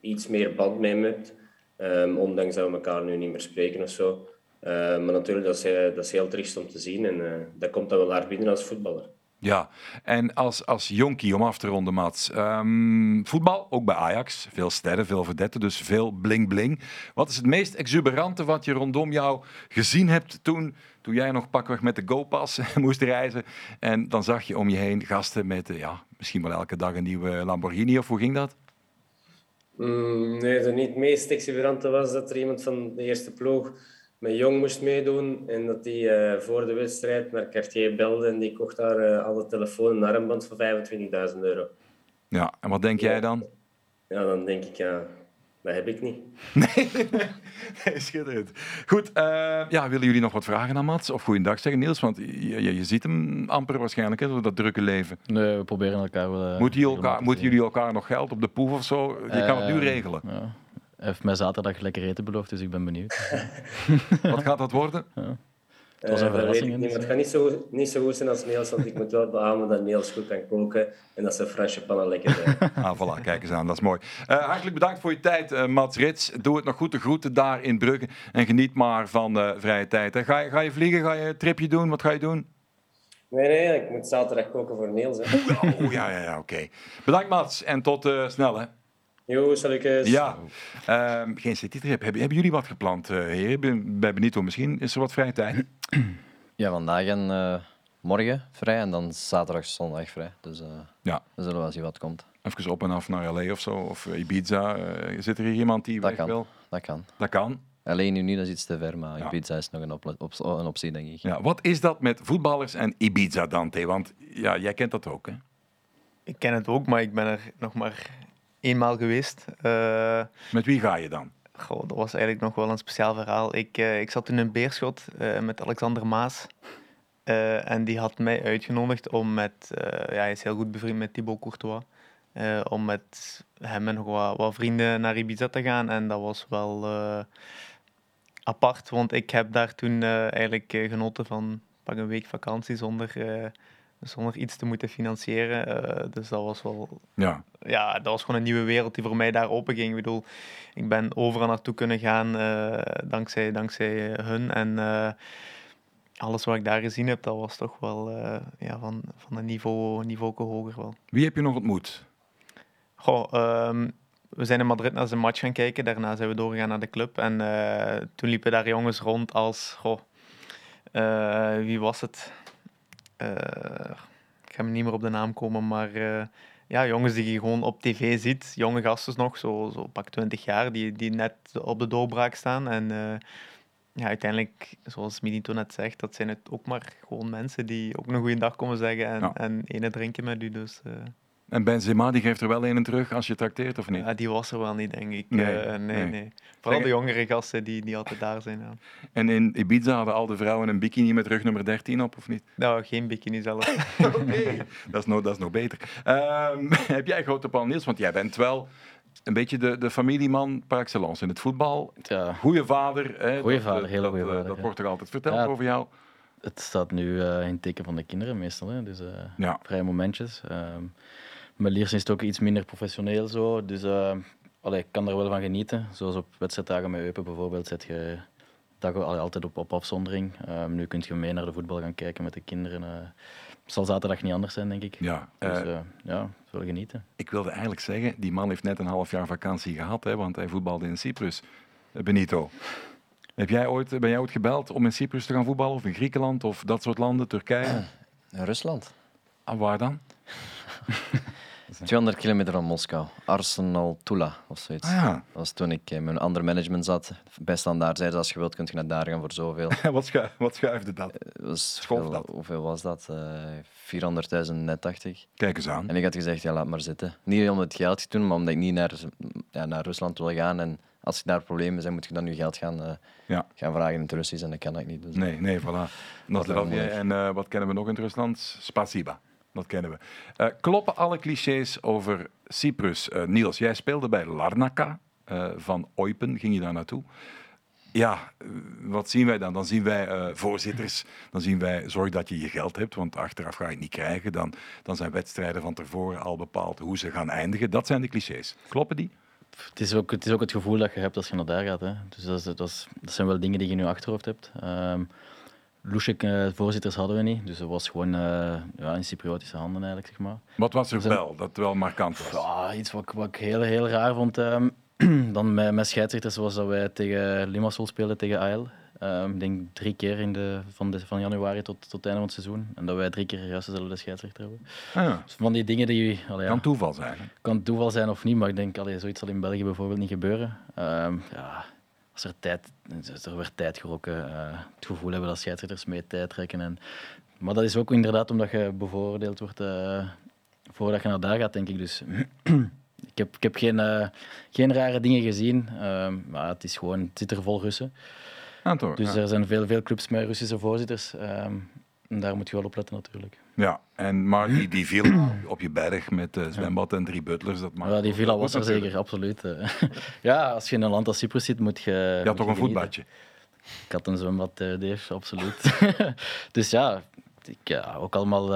S6: iets meer band mee hebt. Um, ondanks dat we elkaar nu niet meer spreken of zo. Uh, maar natuurlijk, dat is, dat is heel triest om te zien. En uh, dat komt dan wel hard binnen als voetballer.
S1: Ja, en als, als jonkie, om af te ronden, Mats. Um, voetbal, ook bij Ajax. Veel sterren, veel verdetten, dus veel bling-bling. Wat is het meest exuberante wat je rondom jou gezien hebt toen, toen jij nog pakweg met de GoPass moest reizen? En dan zag je om je heen gasten met ja, misschien wel elke dag een nieuwe Lamborghini, of hoe ging dat?
S6: Mm, nee, de niet meest exuberante was dat er iemand van de eerste ploeg met Jong moest meedoen. En dat die uh, voor de wedstrijd naar Cartier belde en die kocht daar uh, alle telefoon en armband voor 25.000 euro.
S1: Ja, en wat denk jij dan?
S6: Ja, dan denk ik, ja, dat heb ik niet.
S1: Nee, nee schitterend. Goed, uh, ja, willen jullie nog wat vragen aan Mats? Of goeiedag zeggen, Niels? Want je, je, je ziet hem amper waarschijnlijk, hè, door dat drukke leven.
S4: Nee, we proberen elkaar wel... Uh,
S1: Moeten elkaar, moet jullie elkaar nog geld op de poef of zo? Je kan het nu regelen.
S4: Ja. Hij heeft mij zaterdag lekker eten beloofd, dus ik ben benieuwd.
S1: wat gaat dat worden?
S4: Ja. Het was een
S6: uh,
S4: verrassing.
S6: Niet, het gaat niet zo, niet zo goed zijn als Niels, want ik moet wel beamen dat Niels goed kan koken en dat zijn Franse pannen lekker zijn.
S1: ah, voilà, kijk eens aan, dat is mooi. Uh, hartelijk bedankt voor je tijd, uh, Mats Rits. Doe het nog goed, de groeten daar in Brugge en geniet maar van de vrije tijd. Hè. Ga, je, ga je vliegen, ga je een tripje doen, wat ga je doen?
S6: Nee, nee, ik moet zaterdag koken voor Niels. Hè.
S1: Oh, ja, ja, ja, oké. Bedankt Mats en tot snel hè.
S6: Jo, zal ik.
S1: Ja, uh, geen citytrip. Hebben, hebben jullie wat gepland, uh, heren? Ik ben, ben benieuwd, misschien is er wat vrije tijd?
S2: Ja, vandaag en uh, morgen vrij en dan zaterdag, zondag vrij. Dus uh,
S1: ja.
S2: we zullen wel zien wat komt.
S1: Even op en af naar LA of zo, of Ibiza. zit er hier iemand die
S2: dat
S1: weg
S2: kan.
S1: wil?
S2: Dat kan.
S1: Dat kan.
S2: Alleen nu niet, dat is iets te ver, maar ja. Ibiza is nog een, op, op, een optie, denk ik.
S1: Ja, wat is dat met voetballers en Ibiza, Dante? Want ja, jij kent dat ook, hè?
S3: ik ken het ook, maar ik ben er nog maar eenmaal geweest. Uh,
S1: met wie ga je dan?
S3: Goh, dat was eigenlijk nog wel een speciaal verhaal. Ik, uh, ik zat in Beerschot uh, met Alexander Maas. en die had mij uitgenodigd om met, ja, hij is heel goed bevriend met Thibaut Courtois. om met hem en nog wat, wat, vrienden naar Ibiza te gaan. En dat was wel apart, want ik heb daar toen eigenlijk genoten van pak een week vakantie zonder zonder iets te moeten financieren. Uh, dus dat was wel. Ja. ja, dat was gewoon een nieuwe wereld die voor mij daar open ging. Ik bedoel, ik ben overal naartoe kunnen gaan uh, dankzij, dankzij hun. En uh, alles wat ik daar gezien heb, dat was toch wel ja, van, van een niveau, niveau hoger wel.
S1: Wie heb je nog ontmoet?
S3: Goh, um, we zijn in Madrid naar zijn match gaan kijken. Daarna zijn we doorgegaan naar de club. En toen liepen daar jongens rond als. Goh, wie was het? Uh, ik ga me niet meer op de naam komen, maar uh, ja, jongens die je gewoon op tv ziet, jonge gasten nog, zo, zo pak 20 jaar, die, die net op de doorbraak staan. En uh, ja, uiteindelijk, zoals Minito net zegt, dat zijn het ook maar gewoon mensen die ook een goede dag komen zeggen en, ja. en ene drinken met u. Dus,
S1: en Benzema die geeft er wel een terug als je trakteert, of niet?
S3: Ja, die was er wel niet, denk ik. Nee, uh, nee, nee. Vooral de jongere gasten die, die altijd daar zijn. Ja.
S1: En in Ibiza hadden al de vrouwen een bikini met rug nummer 13 op, of niet?
S3: Nou, geen bikini zelf.
S1: Oké, dat, is nog, dat is nog beter. Um, heb jij grote plan, Niels? Want jij bent wel een beetje de, de familieman par excellence in het voetbal. Ja. Goeie vader. Hè,
S4: goeie vader, hele goede vader.
S1: Dat, wordt er altijd verteld over jou.
S4: Het staat nu uh, in het teken van de kinderen meestal, hè. dus uh, ja. vrije momentjes. Um, met Liers is het ook iets minder professioneel zo. Dus uh, allee, ik kan er wel van genieten. Zoals op wedstrijddagen met Eupen bijvoorbeeld zet je dag, allee, altijd op, op afzondering. Um, nu kun je mee naar de voetbal gaan kijken met de kinderen. Uh, het zal zaterdag niet anders zijn, denk ik. Ja, dus uh, ja, wel genieten.
S1: Ik wilde eigenlijk zeggen, die man heeft net een half jaar vakantie gehad, hè, want hij voetbalde in Cyprus. Benito. Heb jij ooit, ben jij ooit gebeld om in Cyprus te gaan voetballen? Of in Griekenland of dat soort landen, Turkije?
S2: Rusland.
S1: En waar dan?
S2: 200 kilometer van Moskou. Arsenal Tula of zoiets.
S1: Ah, ja. Dat
S2: was toen ik in mijn andere management zat. Bij Standaard zeiden als je wilt, kun je naar daar gaan voor zoveel.
S1: wat, schu wat schuifde dat?
S2: Uh, was veel, dat? Hoeveel was dat? Uh, 400.000 net, dacht ik.
S1: Kijk eens aan.
S2: En ik had gezegd, ja, laat maar zitten. Niet om het geld te doen, maar omdat ik niet naar, ja, naar Rusland wil gaan. En als je daar problemen zijn, moet je dan je geld gaan, uh, ja. gaan vragen in het Russisch. En dat kan ik niet. Dus
S1: nee, nee, voilà. En uh, wat kennen we nog in het Rusland? Spasiba dat kennen we. Uh, kloppen alle clichés over Cyprus? Uh, Niels, jij speelde bij Larnaca uh, van Eupen, ging je daar naartoe? Ja, wat zien wij dan? Dan zien wij voorzitters, dan zien wij zorg dat je je geld hebt, want achteraf ga je het niet krijgen. Dan, dan zijn wedstrijden van tevoren al bepaald hoe ze gaan eindigen. Dat zijn de clichés. Kloppen die?
S4: Het is, ook, het gevoel dat je hebt als je naar daar gaat. Hè. Dus dat, is, dat, zijn wel dingen die je in je achterhoofd hebt. Um, Lushek, uh, voorzitters hadden we niet, dus het was gewoon uh, ja, in Cypriotische handen eigenlijk, zeg maar.
S1: Wat was er dus, wel, dat wel markant was?
S4: Ja, iets wat, wat ik heel, heel raar vond. Um, dan met, met scheidsrechters was dat wij tegen Limassol speelden, tegen AL. Um, ik denk drie keer in de, van, de, van januari tot, tot het einde van het seizoen. En dat wij drie keer juist dezelfde scheidsrechter hebben.
S1: Ah, ja.
S4: dus van die dingen die...
S1: Allee, kan toeval zijn.
S4: Kan toeval zijn of niet, maar ik denk, allee, zoiets zal in België bijvoorbeeld niet gebeuren. Um, ja, als er tijd, er werd tijd gerokken, uh, het gevoel hebben dat scheidsrechters mee tijd trekken. En, maar dat is ook inderdaad omdat je bevoordeeld wordt uh, voordat je naar daar gaat, denk ik. Dus ik heb, ik heb geen, uh, geen rare dingen gezien, maar het is gewoon, het zit er vol Russen.
S1: Ah, toch,
S4: dus er zijn veel, veel clubs met Russische voorzitters. En daar moet je wel op letten natuurlijk.
S1: Ja, en, maar die, die villa op je berg met uh, zwembad en drie butlers, dat maakt
S4: Ja, die villa was er zeker, absoluut. Eh. ja, als je in een land als Cyprus zit, moet je...
S1: Ja, toch een voetbadje?
S4: Ik had een zwembad, uh, Dave, absoluut. dus ja, ik, ja, ook allemaal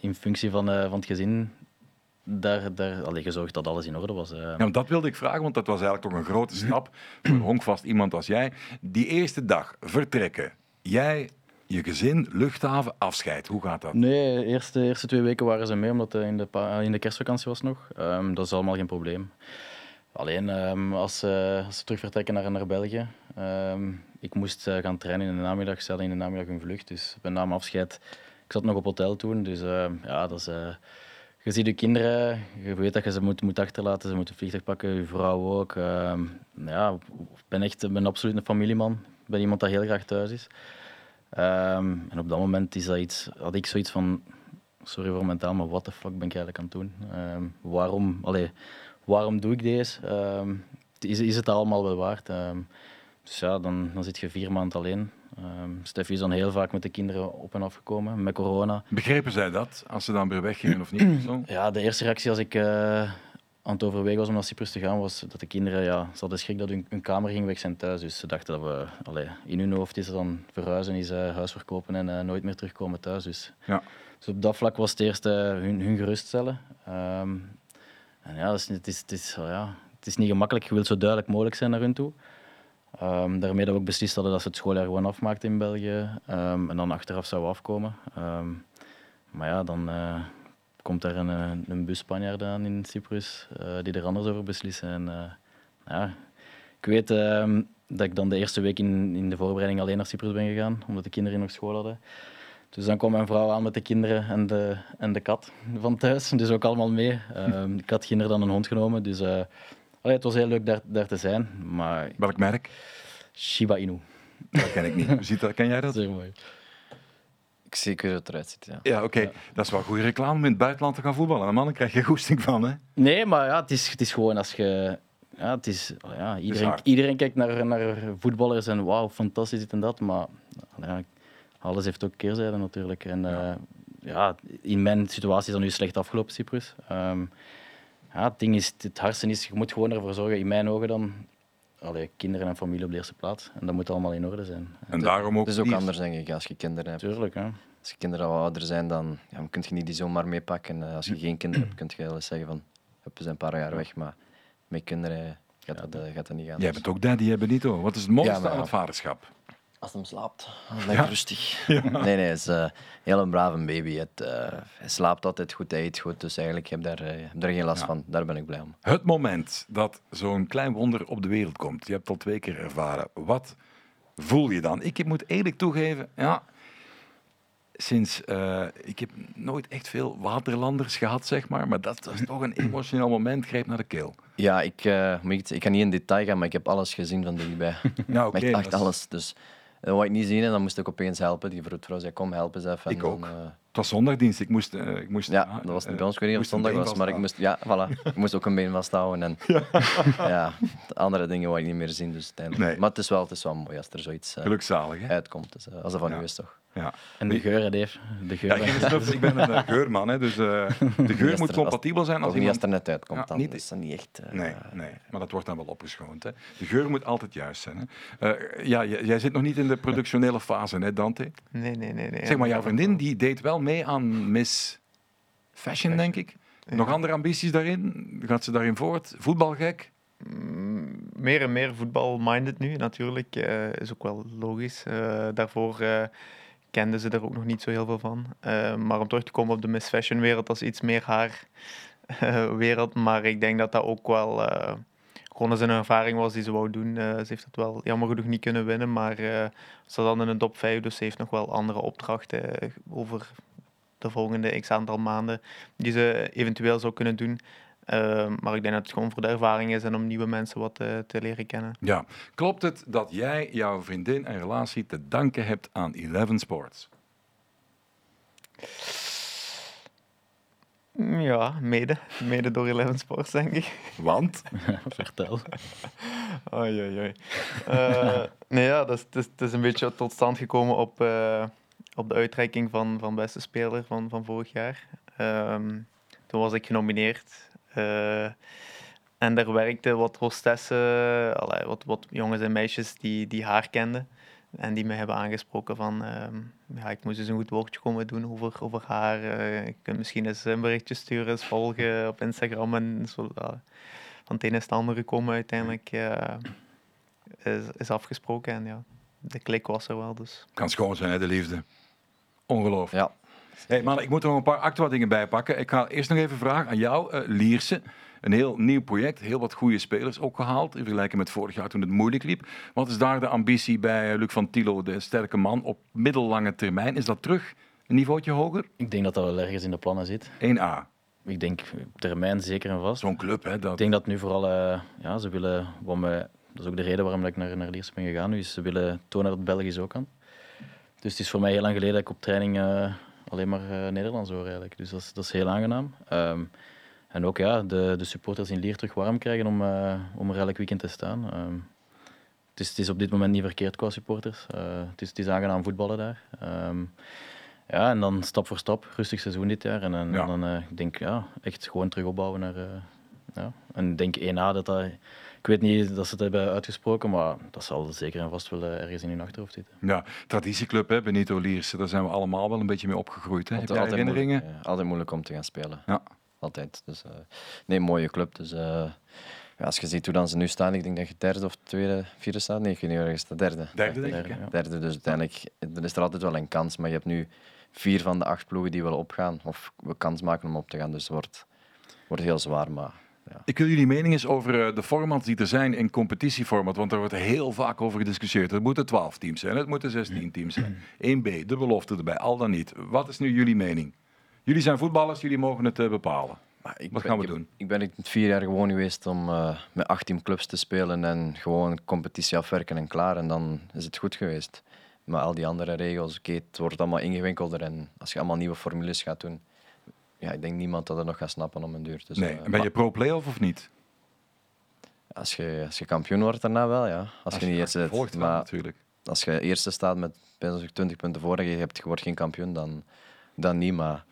S4: in functie van, van het gezin daar, daar allee, gezorgd dat alles in orde was.
S1: Ja, dat wilde ik vragen, want dat was eigenlijk toch een grote stap voor een honkvast iemand als jij. Die eerste dag vertrekken, jij je gezin, luchthaven, afscheid. Hoe gaat dat?
S4: Nee, de eerste, eerste twee weken waren ze mee, omdat het in de, in de kerstvakantie was nog. Um, dat is allemaal geen probleem. Alleen um, als, uh, als, ze terug vertrekken naar, naar België. Um, ik moest uh, gaan trainen in de namiddag, stellen in de namiddag een vlucht. Dus bij naam afscheid, ik zat nog op hotel toen. Dus ja, dat is... Uh, je ziet je kinderen, je weet dat je ze moet, moet achterlaten, ze moeten vliegtuig pakken, je vrouw ook. ja, ik ben echt ben absoluut een familieman. Ik ben iemand dat heel graag thuis is. Um, en op dat moment is dat iets, had ik zoiets van, sorry voor mentaal, maar wat de fuck ben ik eigenlijk aan het doen? Ehm, waarom, allee, waarom doe ik deze? Ehm, is, is het allemaal wel waard? Ehm, dus ja, dan, dan zit je vier maanden alleen. Um, Steffi is dan heel vaak met de kinderen op en af gekomen met corona.
S1: Begrepen zij dat, als ze dan weer weggingen of niet? Zo?
S4: Ja, de eerste reactie als ik uh, aan het overwegen was om naar Cyprus te gaan, was dat de kinderen, ja, ze hadden schrik dat hun, hun kamer ging weg zijn thuis. Dus ze dachten dat we, allee, in hun hoofd is het dan verhuizen, is uh, huis verkopen en uh, nooit meer terugkomen thuis. Dus,
S1: ja.
S4: dus op dat vlak was het eerst hun, hun geruststellen. Um, en ja, het is, het, is, het, is, ja, het is niet gemakkelijk. Je wilt zo duidelijk mogelijk zijn naar hun toe. Um, daarmee dat we ook beslist hadden dat ze het schooljaar gewoon afmaakten in België um, en dan achteraf zou afkomen. Maar ja, dan komt er een, een bus Spanjaard aan in Cyprus uh, die er anders over beslissen. En, uh, ja, ik weet dat ik dan de eerste week in, in de voorbereiding alleen naar Cyprus ben gegaan, omdat de kinderen nog school hadden. Dus dan kwam mijn vrouw aan met de kinderen en de, en de kat van thuis, dus ook allemaal mee. de kat ging er dan een hond genomen, dus Allee, het was heel leuk daar, daar te zijn. Maar...
S1: Welk merk?
S4: Shiba Inu.
S1: Dat ken ik niet. Ziet dat? Ken jij dat?
S4: Zeer mooi.
S2: Ik zie hoe het eruit ziet, ja.
S1: Ja, oké. Okay. ja. Dat is wel goede reclame om in het buitenland te gaan voetballen. En mannen krijg je goesting van, hè?
S4: Nee, maar ja, het is, het is gewoon als je... Ja, het is, ja, iedereen, iedereen kijkt naar, naar voetballers en wauw, fantastisch dit en dat. Maar ja, alles heeft ook keerzijde natuurlijk. En ja. Uh, ja, in mijn situatie is dat nu slecht afgelopen, Cyprus. Um, ja, het ding is, het hardste is, je moet gewoon ervoor zorgen, in mijn ogen dan, allee, kinderen en familie op de eerste plaats. En dat moet allemaal in orde zijn.
S1: En het, daarom ook...
S2: Het is ook anders, denk ik, als je kinderen hebt.
S4: Tuurlijk, hè.
S2: Als je kinderen al ouder zijn, dan, ja, dan kun je niet die zomaar meepakken. Als je geen kinderen hebt, kun je wel eens zeggen van, we zijn een paar jaar weg, maar met kinderen gaat, ja, dat, gaat dat niet gaan.
S1: Jij bent ook daddy, hebben niet hoor. Wat is het mooiste ja, maar, aan het vaderschap?
S2: Als hij slaapt, lekker ja. rustig. Ja. Nee, nee, hij is uh, heel een brave baby. Het, uh, hij slaapt altijd goed, hij eet goed, dus eigenlijk heb ik daar, uh, heb daar geen last ja. van. Daar ben ik blij om.
S1: Het moment dat zo'n klein wonder op de wereld komt, je hebt het al twee keer ervaren, wat voel je dan? Ik moet eerlijk toegeven, ja, sinds, ik heb nooit echt veel waterlanders gehad, zeg maar, maar dat was toch een emotioneel moment, greep naar de keel.
S2: Ja, ik, ik, ik kan niet in detail gaan, maar ik heb alles gezien van dichtbij.
S1: Ja, oké.
S2: Okay, echt alles, dus... Dat wou ik niet zien en dan moest ik opeens helpen. Die vroedvrouw zei, kom, help eens even.
S1: Ik
S2: en
S1: ook. Dan, uh... Het was zondagdienst. Ik moest... Uh, ik moest
S2: ja, dat was niet bij ons. Ik weet niet of het zondag was, maar ik moest, ja, voilà. ik moest ook een been vasthouden. En, ja. ja, andere dingen wou ik niet meer zien. Dus. Nee. Maar het is, wel, het is wel mooi als er zoiets
S1: Gelukzalig, hè?
S2: uitkomt. Dus, als dat van u is, toch?
S1: Ja.
S4: En de geuren, Dave. De geuren.
S1: Ja, ik, ik ben een geurman, hè, dus uh, de geur moet compatibel zijn.
S2: Als
S1: iemand...
S2: als er net uitkomt, ja, dan niet... is dat niet echt... Uh,
S1: nee, nee, maar dat wordt dan wel opgeschoond. Hè. De geur moet altijd juist zijn. Hè. Uh, ja, jij zit nog niet in de productionele fase, hè, Dante?
S3: Nee, nee, nee. nee
S1: zeg maar, jouw vriendin die deed wel mee aan Miss Fashion, denk ik. Nog andere ambities daarin? Gaat ze daarin voort? Voetbalgek?
S3: Mm, meer en meer voetbal-minded nu, natuurlijk. is ook wel logisch. daarvoor kenden ze er ook nog niet zo heel veel van. Uh, maar om terug te komen op de Miss Fashion wereld, dat is iets meer haar uh, wereld. Maar ik denk dat dat ook wel uh, gewoon eens een ervaring was die ze wou doen. ze heeft het wel jammer genoeg niet kunnen winnen, maar ze zat dan in een top 5, dus ze heeft nog wel andere opdrachten over de volgende x aantal maanden die ze eventueel zou kunnen doen. Uh, maar ik denk dat het gewoon voor de ervaring is en om nieuwe mensen wat te, te, leren kennen.
S1: Ja, klopt het dat jij jouw vriendin en relatie te danken hebt aan Eleven Sports?
S3: Ja, mede. Mede door Eleven Sports, denk ik.
S1: Want?
S4: Vertel.
S3: oei, oei, oei. Uh, nee, ja, dat is, een beetje tot stand gekomen op, uh, op de uitreiking van, van beste speler van, van vorig jaar. Um, toen was ik genomineerd en daar werkten wat hostessen, allee, wat, wat jongens en meisjes die, die haar kenden. En die me hebben aangesproken van, uh, ja, ik moest eens een goed woordje komen doen over, over haar. Uh, je kunt misschien eens een berichtje sturen, eens volgen op Instagram. En zo, uh, van het een is het andere komen uiteindelijk is, is afgesproken. En ja, de klik was er wel. Dus.
S1: Kan schoon zijn, hè, de liefde. Ongelooflijk.
S2: Ja.
S1: Hey, man, ik moet er nog een paar actua dingen bij pakken. Ik ga eerst nog even vragen aan jou, uh, Lierse. Een heel nieuw project, heel wat goede spelers ook gehaald. In vergelijking met vorig jaar toen het moeilijk liep. Wat is daar de ambitie bij Luc van Tilo, de sterke man, op middellange termijn? Is dat terug een niveautje hoger?
S4: Ik denk dat dat wel ergens in de plannen zit.
S1: 1A.
S4: Ik denk termijn zeker en vast.
S1: Zo'n club, hè? Dat...
S4: Ik denk dat nu vooral, uh, ja, ze willen, wat me, dat is ook de reden waarom ik naar, naar Lierse ben gegaan nu, is ze willen tonen dat Belgisch ook kan. Dus het is voor mij heel lang geleden dat ik op training uh, alleen maar uh, Nederlands hoor eigenlijk. Dus dat is, dat is heel aangenaam. Um, en ook ja, de, de supporters in Lier terug warm krijgen om, uh, om er elk weekend te staan. Um, het, is, het is op dit moment niet verkeerd qua supporters. Uh, het, is, het is aangenaam voetballen daar. Um, ja, en dan stap voor stap, rustig seizoen dit jaar. En, en ja. dan uh, ik denk ja, echt gewoon terug opbouwen naar. ja. En denk 1A dat dat ik weet niet dat ze het hebben uitgesproken, maar dat zal zeker en vast wel eh, ergens in hun achterhoofd zitten.
S1: Ja, traditieclub, hè, Benito Lierse, daar zijn we allemaal wel een beetje mee opgegroeid. Hè? Altijd, Heb je herinneringen?
S2: Moeilijk, ja, altijd moeilijk om te gaan spelen. Ja. Altijd. Dus, uh, nee, mooie club. Dus, uh, ja, als je ziet hoe dan ze nu staan, ik denk dat je derde of tweede, vierde staat. Nee, ik weet niet waar je staat. Derde.
S1: Derde, denk ik.
S2: Derde, dus uiteindelijk dan is er altijd wel een kans. Maar je hebt nu vier van de acht ploegen die willen opgaan. Of we kans maken om op te gaan. Dus het wordt, wordt heel zwaar, maar ja.
S1: Ik wil jullie mening eens over eh, de formats die er zijn in competitieformat, want daar wordt heel vaak over gediscussieerd. Het moeten 12 teams zijn, het moeten 16 teams zijn. 1B, de belofte erbij, al dan niet. Wat is nu jullie mening? Jullie zijn voetballers, jullie mogen het uh, bepalen. Ik Wat gaan we doen?
S2: Ik ben vier jaar gewoon geweest om uh, met 18 clubs te spelen en gewoon competitie afwerken en klaar. En dan is het goed geweest. Maar al die andere regels, okay, het wordt allemaal ingewikkelder. En als je allemaal nieuwe formules gaat doen, ja, ik denk niemand dat het nog gaat snappen om een duur. Dus,
S1: nee. Ben je pro-playoff of niet?
S2: Als je, als je kampioen wordt daarna wel, ja. Als, je, niet eerste
S1: volgt, maar natuurlijk.
S2: Als je eerste staat met 20 punten voor en je, hebt, je wordt geen kampioen, dan, dan niet. Maar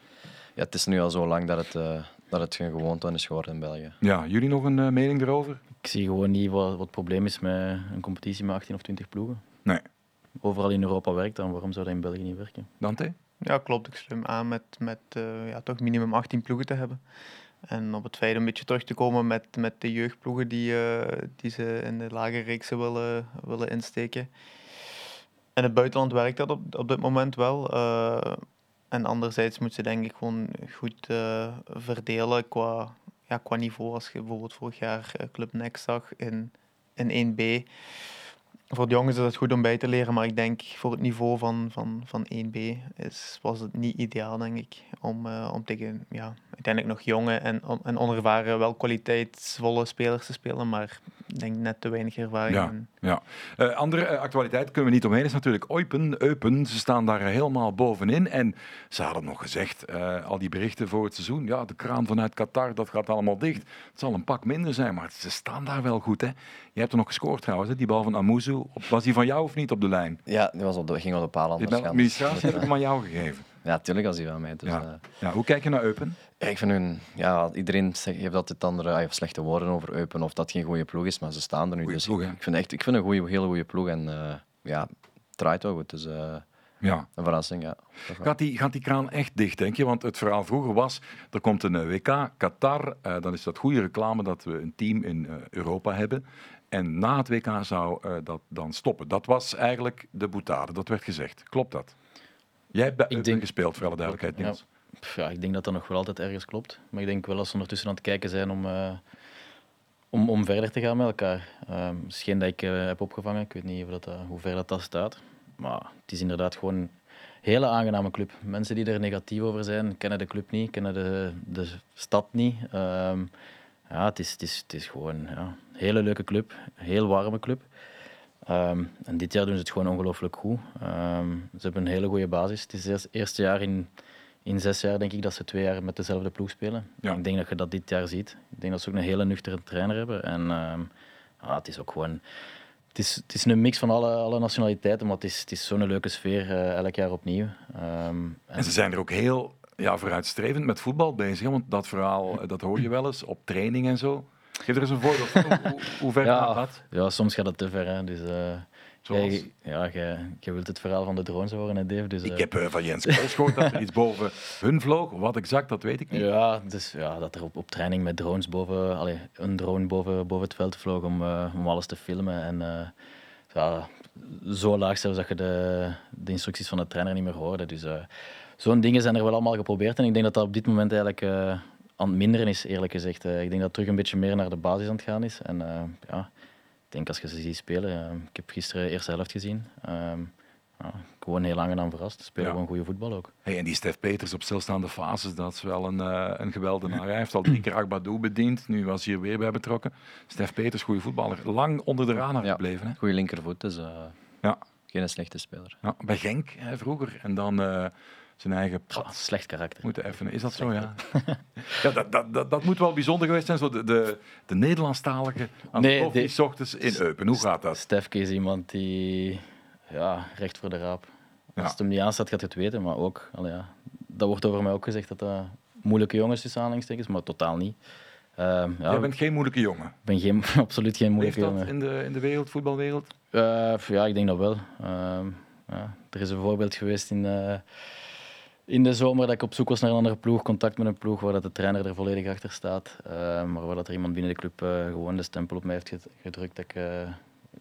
S2: ja, het is nu al zo lang dat het, uh, dat het een gewoonte is geworden in België.
S1: Ja, jullie nog een uh, mening erover?
S4: Ik zie gewoon niet wat, wat het probleem is met een competitie met 18 of 20 ploegen.
S1: Nee.
S4: Overal in Europa werkt dan, waarom zou dat in België niet werken?
S1: Dante?
S3: Ja, klopt. Ik sluit aan met, met uh, ja, toch minimum 18 ploegen te hebben. En op het feit een beetje terug te komen met, met de jeugdploegen die, uh, die ze in de lagere reeksen willen, willen insteken. In het buitenland werkt dat op, op dit moment wel. Uh, en anderzijds moet ze denk ik gewoon goed verdelen qua, ja, qua niveau. Als je bijvoorbeeld vorig jaar Club Next zag in, in 1B voor de jongens is het goed om bij te leren, maar ik denk voor het niveau van, van, van 1B is, was het niet ideaal, denk ik, om, uh, om tegen ja, uiteindelijk nog jonge en, en onervaren, wel kwaliteitsvolle spelers te spelen, maar ik denk net te weinig ervaring.
S1: Ja, ja. Uh, andere uh, actualiteit kunnen we niet omheen is natuurlijk Eupen. Eupen, ze staan daar helemaal bovenin en ze hadden nog gezegd, al die berichten voor het seizoen, ja, de kraan vanuit Qatar, dat gaat allemaal dicht. Het zal een pak minder zijn, maar ze staan daar wel goed, hè. Je hebt er nog gescoord trouwens, hè? die bal van Amuzu. Was die van jou of niet op de lijn?
S2: Ja, die was op de, ging op de paal.
S1: De administratie heb ik hem aan jou gegeven.
S2: Ja, natuurlijk als hij van mij. Dus,
S1: ja. Uh, ja. Hoe kijk je naar Eupen?
S2: Ik vind hun, ja, iedereen heeft altijd andere ah, slechte woorden over Eupen of dat geen goede ploeg is, maar ze staan er nu.
S1: dus ploeg,
S2: ik, ik, vind echt, ik vind een goede, hele goede ploeg en uh, ja, het draait wel goed. Dus, uh, ja. Een verrassing, ja.
S1: Gaat die, gaat die kraan echt dicht, denk je? Want het verhaal vroeger was, er komt een WK, Qatar, dan is dat goede reclame dat we een team in Europa hebben. En na het WK zou uh, dat dan stoppen. Dat was eigenlijk de boetade, dat werd gezegd. Klopt dat? Jij hebt bij denk, gespeeld, voor alle duidelijkheid, Niels.
S4: Ja, ja, ik denk dat dat nog wel altijd ergens klopt. Maar ik denk wel als ze ondertussen aan het kijken zijn om, uh, om, om verder te gaan met elkaar. Uh, misschien dat ik uh, heb opgevangen, ik weet niet of dat, hoe ver dat, dat staat. Maar het is inderdaad gewoon een hele aangename club. Mensen die er negatief over zijn, kennen de club niet, kennen de, de stad niet. Ehm, ja, het is, het is, het is gewoon ja, een hele leuke club, een heel warme club. Um, en dit jaar doen ze het gewoon ongelooflijk goed. Um, ze hebben een hele goede basis. Het is het eerste jaar in, in zes jaar, denk ik, dat ze twee jaar met dezelfde ploeg spelen. Ja. Ik denk dat je dat dit jaar ziet. Ik denk dat ze ook een hele nuchtere trainer hebben. En um, ah, het is ook gewoon... Het is, het is een mix van alle, alle nationaliteiten, maar het is, het is zo'n leuke sfeer uh, elk jaar opnieuw.
S1: en, en ze zijn er ook heel ja, vooruitstrevend met voetbal bezig. Want dat verhaal, dat hoor je wel eens op training en zo. Geef er eens een voorbeeld van. Hoe, hoe ver
S4: ja,
S1: gaat dat?
S4: Ja, soms gaat het te ver. Hè. Dus, uh, jij, ja, jij, jij, wilt het verhaal van de drones horen, hè, Dave. Dus,
S1: uh, ik heb uh, van Jens Kools gehoord dat er iets boven hun vloog. Wat exact, dat weet ik niet.
S4: Ja, dus, ja dat er op, op training met drones boven... Allee, een drone boven, boven het veld vloog om, om alles te filmen. En ja, zo laag zelfs dat je de, de instructies van de trainer niet meer hoorde. Dus zo'n dingen zijn er wel allemaal geprobeerd. En ik denk dat dat op dit moment eigenlijk uh, aan het minderen is, eerlijk gezegd. Uh, ik denk dat het terug een beetje meer naar de basis aan het gaan is. En uh, ja, ik denk als je ze ziet spelen. ik heb gisteren de eerste helft gezien. Ehm, ja, gewoon heel aangenaam verrast. Spelen ja. gewoon goede voetbal ook.
S1: Hey, en die Stef Peters op stilstaande fases, dat is wel een, uh, een geweldenaar. Hij heeft al drie keer Akbadou bediend. Nu was hij hier weer bij betrokken. Stef Peters, goede voetballer. Lang onder de radar ja, gebleven. Hè?
S2: Goede linkervoet, dus uh, ja. Geen slechte speler.
S1: Ja, bij Genk hè, vroeger. En dan uh, zijn eigen
S4: slecht karakter.
S1: moeten effenen. Is dat zo, ja? ja dat, dat, dat, dat moet wel bijzonder geweest zijn, zo de, de, de Nederlandstalige aan
S4: Nee,
S1: de s ochtends in Eupen. Hoe gaat dat?
S4: Stefke is iemand die ja, recht voor de raap. Als
S1: Ja.
S4: het hem niet aanstaat, gaat je het weten. Maar ook, ja, dat wordt over mij ook gezegd dat dat moeilijke jongens tussen aanhalingstekens, maar totaal niet. Ehm, ja,
S1: Jij bent geen moeilijke jongen.
S4: Ik ben geen, absoluut geen moeilijke
S1: dat
S4: jongen.
S1: in de, in de wereld, voetbalwereld?
S4: Eh, ja, ik denk dat wel. Ehm, ja. Er is een voorbeeld geweest in, eh, in de zomer dat ik op zoek was naar een andere ploeg, contact met een ploeg waar dat de trainer er volledig achter staat. Eh, maar waar dat er iemand binnen de club eh, gewoon de stempel op mij heeft ged- gedrukt. Dat ik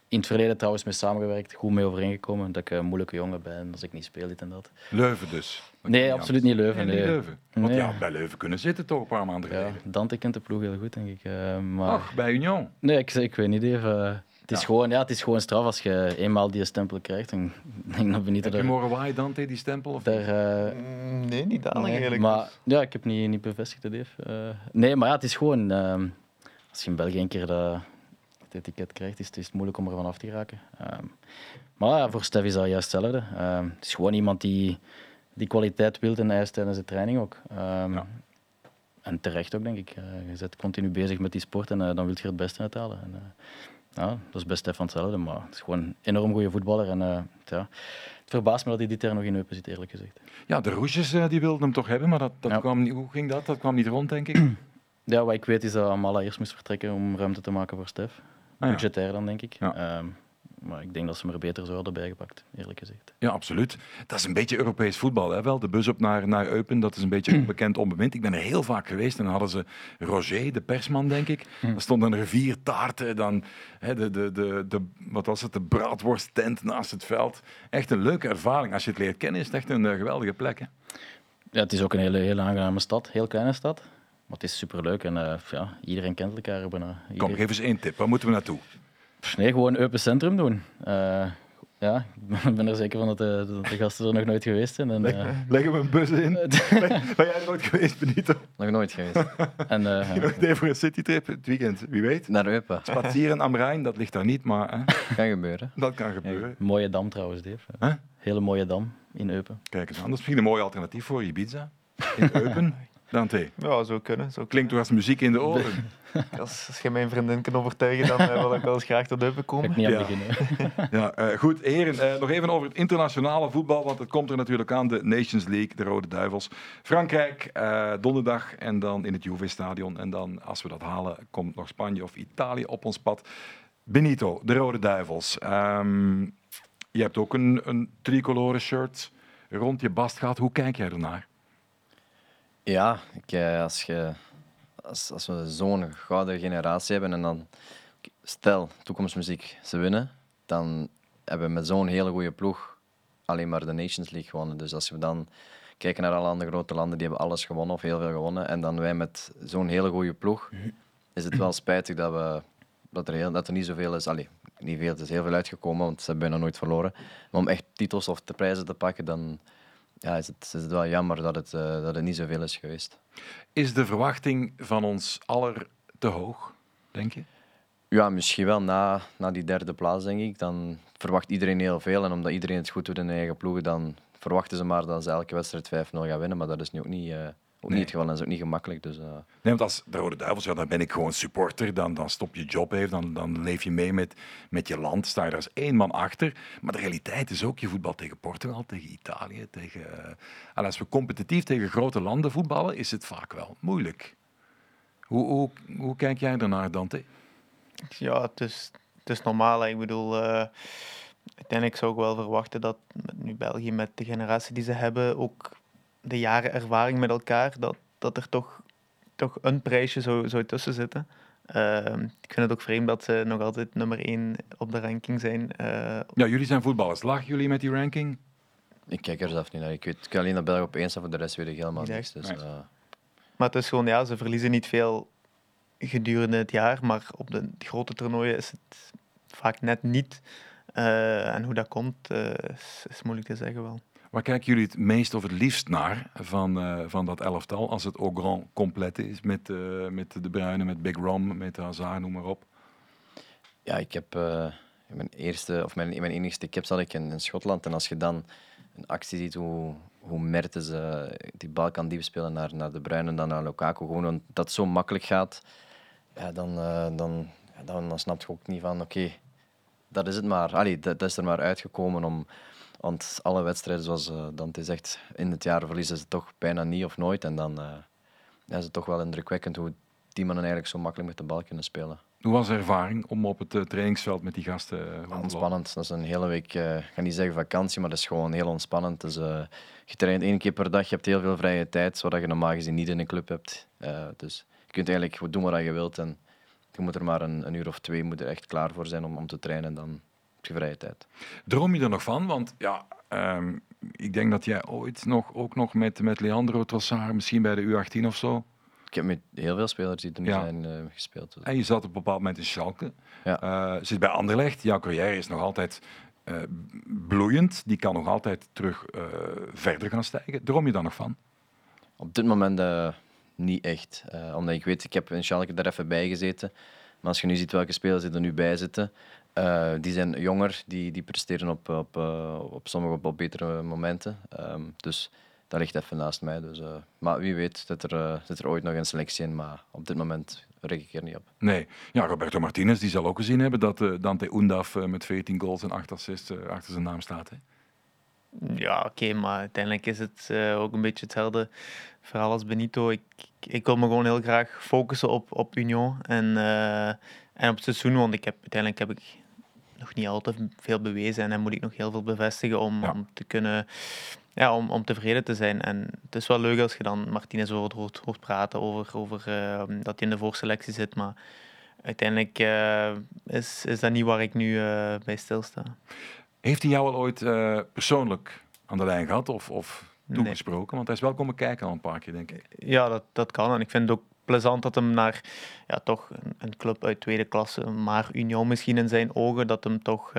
S4: in het verleden trouwens mee samengewerkt, goed mee overeengekomen. Dat ik een moeilijke jongen ben als ik niet speel, dit en dat.
S1: Leuven dus. Dat
S4: Nee, absoluut niet Leuven.
S1: Nee,
S4: Nee,
S1: niet Leuven. Want
S4: Nee.
S1: ja, bij Leuven kunnen zitten toch een paar maanden
S4: Ja,
S1: geleden.
S4: Dante kent de ploeg heel goed, denk ik. Maar...
S1: Ach, bij Union.
S4: Nee, ik, ik weet niet even. Het is,
S1: Ja.
S4: gewoon, ja, het is gewoon straf als je eenmaal die stempel krijgt. Dan denk ik dat we niet
S1: Heb
S4: er...
S1: je Dante, die stempel? Of
S4: daar, eh,
S3: Mm, Nee, niet dadelijk
S4: Nee,
S3: eigenlijk.
S4: Maar ja, ik heb niet, niet bevestigd, dat Dave. Eh, nee, maar ja, het is gewoon... ehm, als je in België een keer dat, het etiket krijgt, is het, is het moeilijk om ervan af te geraken. Ehm, maar ja, voor Stef is dat juist hetzelfde. Ehm, het is gewoon iemand die die kwaliteit wil en eist tijdens de training ook. Ehm,
S1: Ja.
S4: En terecht ook, denk ik. Eh, je bent continu bezig met die sport en dan wil je er het beste uithalen. En, eh, ja, dat is best van hetzelfde, maar het is gewoon een enorm goede voetballer. En, eh, ja, het verbaast me dat hij dit jaar nog in Eupen zit, eerlijk gezegd.
S1: Ja, de Roesjes eh, die wilden hem toch hebben, maar dat, dat
S4: Ja.
S1: kwam niet, hoe ging dat? Dat kwam niet rond, denk ik.
S4: Ja, wat ik weet is dat Amala eerst moest vertrekken om ruimte te maken voor Stef.
S1: Ah, ja.
S4: Budgetair dan, denk ik.
S1: Ja.
S4: Ehm, maar ik denk dat ze hem er beter zo hadden bijgepakt, eerlijk gezegd.
S1: Ja, absoluut. Dat is een beetje Europees voetbal, hè? wel. De bus op naar, naar Eupen, dat is een beetje onbekend, onbemind. Ik ben er heel vaak geweest en dan hadden ze Roger, de persman, denk ik. Dan stonden er vier taarten, dan hè, de, de, de, de, wat was het, de braadworsttent naast het veld. Echt een leuke ervaring. Als je het leert kennen, is het echt een eh, geweldige plek. Hè?
S4: Ja, het is ook een hele, hele aangename stad, heel kleine stad. Maar het is superleuk en eh, ja, iedereen kent elkaar bijna.
S1: Kom, geef eens één tip. Waar moeten we naartoe?
S4: Nee, gewoon Eupen Centrum doen. Eh, ja, ik ben er zeker van dat de, dat de gasten er nog nooit geweest zijn. En, eh,
S1: Leggen we een bus in? Ben jij er nooit geweest, Benito?
S2: Nog nooit geweest.
S4: en eh,
S1: Nog idee voor een citytrip het weekend, wie weet.
S2: Naar Eupen.
S1: Spazieren am Rijn, dat ligt daar niet, maar hè,
S2: Kan gebeuren.
S1: dat kan gebeuren.
S4: mooie dam trouwens, Dave.
S1: Huh?
S4: Hele mooie dam in Eupen.
S1: Kijk eens aan, dat is misschien een mooi alternatief voor Ibiza. In Eupen. Dante,
S3: Ja, zo kunnen. Zo
S1: klinkt toch als muziek in de oren.
S3: Als, als je mijn vriendin kan overtuigen, dan eh, wil ik wel eens graag tot Eupen
S4: Ga ik
S3: komen.
S4: niet aan
S1: Ja.
S4: beginnen.
S1: Ja, eh, goed, heren, eh, nog even over het internationale voetbal, want het komt er natuurlijk aan, de Nations League, de Rode Duivels. Frankrijk, eh, donderdag en dan in het Juve-stadion. En dan, als we dat halen, komt nog Spanje of Italië op ons pad. Benito, de Rode Duivels. Ehm, je hebt ook een, een tricolore shirt rond je bast gehad. Hoe kijk jij ernaar?
S2: Ja, ik, eh, als, je, als, als we zo'n gouden generatie hebben en dan, stel, toekomstmuziek, ze winnen, dan hebben we met zo'n hele goede ploeg alleen maar de Nations League gewonnen. Dus als we dan kijken naar alle andere grote landen, die hebben alles gewonnen of heel veel gewonnen. En dan wij met zo'n hele goede ploeg, is het wel spijtig dat, we, dat, er, heel, dat er niet zoveel is. Allee, niet veel, het is heel veel uitgekomen, want ze hebben bijna nooit verloren. Maar om echt titels of de prijzen te pakken, dan ja, is, het, is het wel jammer dat het, eh, dat het niet zoveel is geweest.
S1: Is de verwachting van ons aller te hoog, denk je?
S2: Ja, misschien wel na, na die derde plaats, denk ik. Dan verwacht iedereen heel veel. En omdat iedereen het goed doet in de eigen ploegen, dan verwachten ze maar dat ze elke wedstrijd 5-0 gaan winnen. Maar dat is nu ook niet, eh, ook
S1: Nee.
S2: niet het geval en dat is ook niet gemakkelijk. Dus, eh,
S1: Nee, want als de Rode Duivels, ja, dan ben ik gewoon supporter. Dan, dan stop je job even, dan, dan leef je mee met, met je land. Sta je er als één man achter. Maar de realiteit is ook, je voetbal tegen Portugal, tegen Italië. Tegen, eh, en als we competitief tegen grote landen voetballen, is het vaak wel moeilijk. Hoe, hoe, hoe kijk jij daarnaar, Dante?
S3: Ja, het is, het is normaal. hè. Ik bedoel, eh, uiteindelijk zou ik wel verwachten dat nu België, met de generatie die ze hebben, ook de jaren ervaring met elkaar, dat, dat er toch, toch een prijsje zou, zou tussen zitten. Ehm, ik vind het ook vreemd dat ze nog altijd nummer één op de ranking zijn. Eh,
S1: Ja, jullie zijn voetballers. Lachen jullie met die ranking?
S2: ik kijk er zelf niet naar. Ik weet ik alleen dat België op één staat, voor de rest weet ik helemaal
S3: Niet
S2: niks. Dus, eh,
S3: maar het is gewoon, ja, ze verliezen niet veel gedurende het jaar, maar op de grote toernooien is het vaak net niet. Eh, en hoe dat komt, eh, is, is moeilijk te zeggen wel.
S1: Waar kijken jullie het meest of het liefst naar van, eh, van dat elftal? Als het au grand complet is met, eh, met De Bruyne, met Big Rom, met Hazard, noem maar op.
S2: Ja, ik heb eh, mijn eerste of mijn, mijn enigste caps had ik in, in Schotland. En als je dan een actie ziet hoe, hoe uh, die bal kan diep spelen naar, naar De Bruyne en dan naar Lukaku. Gewoon dat zo makkelijk gaat, ja, dan, dan, dan, dan snap je ook niet van oké, dat is het maar. Allee, dat, is er maar uitgekomen om... Want alle wedstrijden, zoals uh, Dante zegt, in het jaar verliezen ze toch bijna niet of nooit. En dan is het toch wel indrukwekkend hoe die mannen eigenlijk zo makkelijk met de bal kunnen spelen.
S1: Hoe was de ervaring om op het trainingsveld met die gasten
S2: uh, Ontspannend. Dat is een hele week, uh, ik ga niet zeggen vakantie, maar dat is gewoon heel ontspannend. Dus, uh, je traint één keer per dag, je hebt heel veel vrije tijd, zodat je normaal gezien niet in een club hebt. dus je kunt eigenlijk doen wat je wilt en je moet er maar een, een uur of twee moet er echt klaar voor zijn om, om te trainen en dan je vrije tijd.
S1: Droom je er nog van? Want ja, um, ik denk dat jij ooit nog, ook nog met, met Leandro Trossard, misschien bij de U18 of zo,
S2: ik heb met heel veel spelers die er nu zijn uh, gespeeld.
S1: Dus. En je zat op een bepaald moment in Schalke. Ja. Uh, zit bij Anderlecht. Jouw carrière is nog altijd uh, bloeiend. Die kan nog altijd terug verder gaan stijgen. Droom je daar nog van?
S2: Op dit moment niet echt. omdat ik weet, ik heb in Schalke daar even bij gezeten. Maar als je nu ziet welke spelers er nu bij zitten, die zijn jonger, die, die presteren op, op, op sommige op, op betere momenten. Um, dus dat ligt even naast mij. Dus, uh, maar wie weet zit er, uh, zit er ooit nog een selectie in, maar op dit moment rek ik er niet op.
S1: Nee, ja, Roberto Martinez die zal ook gezien hebben dat uh, Dante Undaf met 14 goals en 8 assists achter zijn naam staat. Hè?
S3: Ja, oké, maar uiteindelijk is het ook een beetje hetzelfde verhaal als Benito. Ik, ik wil me gewoon heel graag focussen op, op Union en, en op het seizoen, want ik heb, uiteindelijk heb ik nog niet altijd veel bewezen en dan moet ik nog heel veel bevestigen om, ja. om te kunnen ja, om, om tevreden te zijn. En het is wel leuk als je dan Martinez hoort, hoort, hoort praten over, over uh, dat hij in de voorselectie zit. Maar uiteindelijk uh, is, is dat niet waar ik nu uh, bij stilsta.
S1: Heeft hij jou al ooit persoonlijk aan de lijn gehad of, of toegesproken? Nee. Want hij is wel komen kijken al een paar keer, denk ik.
S3: Ja, dat, dat kan. En ik vind het ook plezant dat hem naar ja, toch een, een club uit tweede klasse, maar Union misschien in zijn ogen, dat hem toch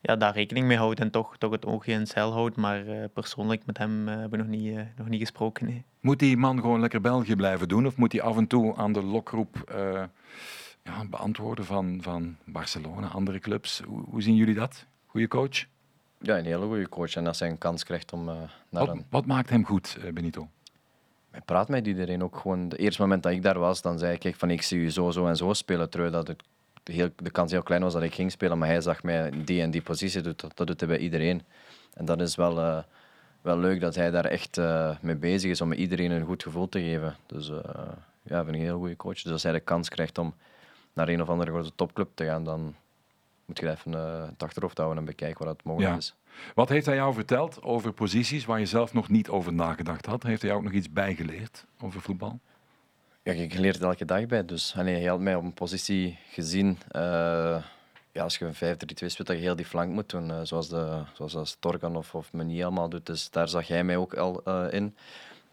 S3: ja, daar rekening mee houdt en toch, toch het oogje in cel houdt. Maar uh, persoonlijk met hem uh, hebben we nog niet, uh, nog niet gesproken. Nee.
S1: Moet die man gewoon lekker België blijven doen? Of moet hij af en toe aan de lokroep ja, beantwoorden van, van Barcelona, andere clubs? Hoe, hoe zien jullie dat? Goeie coach?
S2: Ja, een hele goede coach. En als hij een kans krijgt om naar
S1: wat,
S2: een...
S1: Wat maakt hem goed, Benito?
S2: Hij praat met iedereen ook gewoon. Het eerste moment dat ik daar was, dan zei ik van ik zie je zo, zo en zo spelen. Terwijl dat het heel, de kans heel klein was dat ik ging spelen, maar hij zag mij in die en die positie, dat, dat doet hij bij iedereen. En dat is wel, uh, wel leuk dat hij daar echt uh, mee bezig is om iedereen een goed gevoel te geven. Dus uh, ja, ik vind een heel goede coach. Dus als hij de kans krijgt om naar een of andere grote topclub te gaan, dan moet je even het achterhoofd houden en bekijken wat het mogelijk ja. is.
S1: Wat heeft hij jou verteld over posities waar je zelf nog niet over nagedacht had? Heeft hij jou ook nog iets bijgeleerd over voetbal?
S2: Ja, je leert elke dag bij. Dus hij had mij op een positie gezien. Uh, ja, als je een 5-3-2 speelt, dat je heel die flank moet doen. Uh, zoals, de, zoals als Torgan of, of Menier allemaal doet. Dus daar zag hij mij ook al uh, in.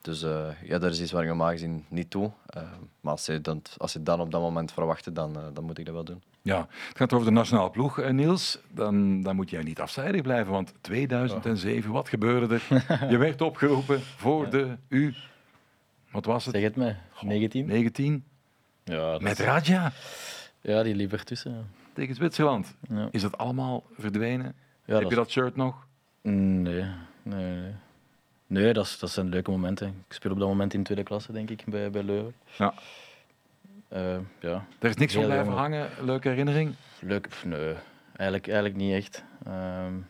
S2: Dus ja, dat is iets waar ik normaal gezien niet toe. maar als je, dan, als je dan op dat moment verwachtte, dan, dan moet ik dat wel doen.
S1: Ja, het gaat over de nationale ploeg, Niels. Dan, dan moet jij niet afzijdig blijven, want 2007, wat gebeurde er? je werd opgeroepen voor de U wat was het?
S4: Zeg het mij. 19?
S1: 19? Ja, Met Raja?
S4: Ja, die liep ertussen.
S1: Tegen Zwitserland. Ja. Is dat allemaal verdwenen? Ja, Heb je dat shirt nog?
S4: Nee, nee, nee. Nee, dat, is, dat zijn leuke momenten. Ik speel op dat moment in tweede klasse, denk ik, bij, bij Leuven.
S1: Ja.
S4: Uh, ja.
S1: Er is niks van blijven hangen? Leuke herinnering?
S4: Leuk? Nee, eigenlijk, eigenlijk niet echt. Um,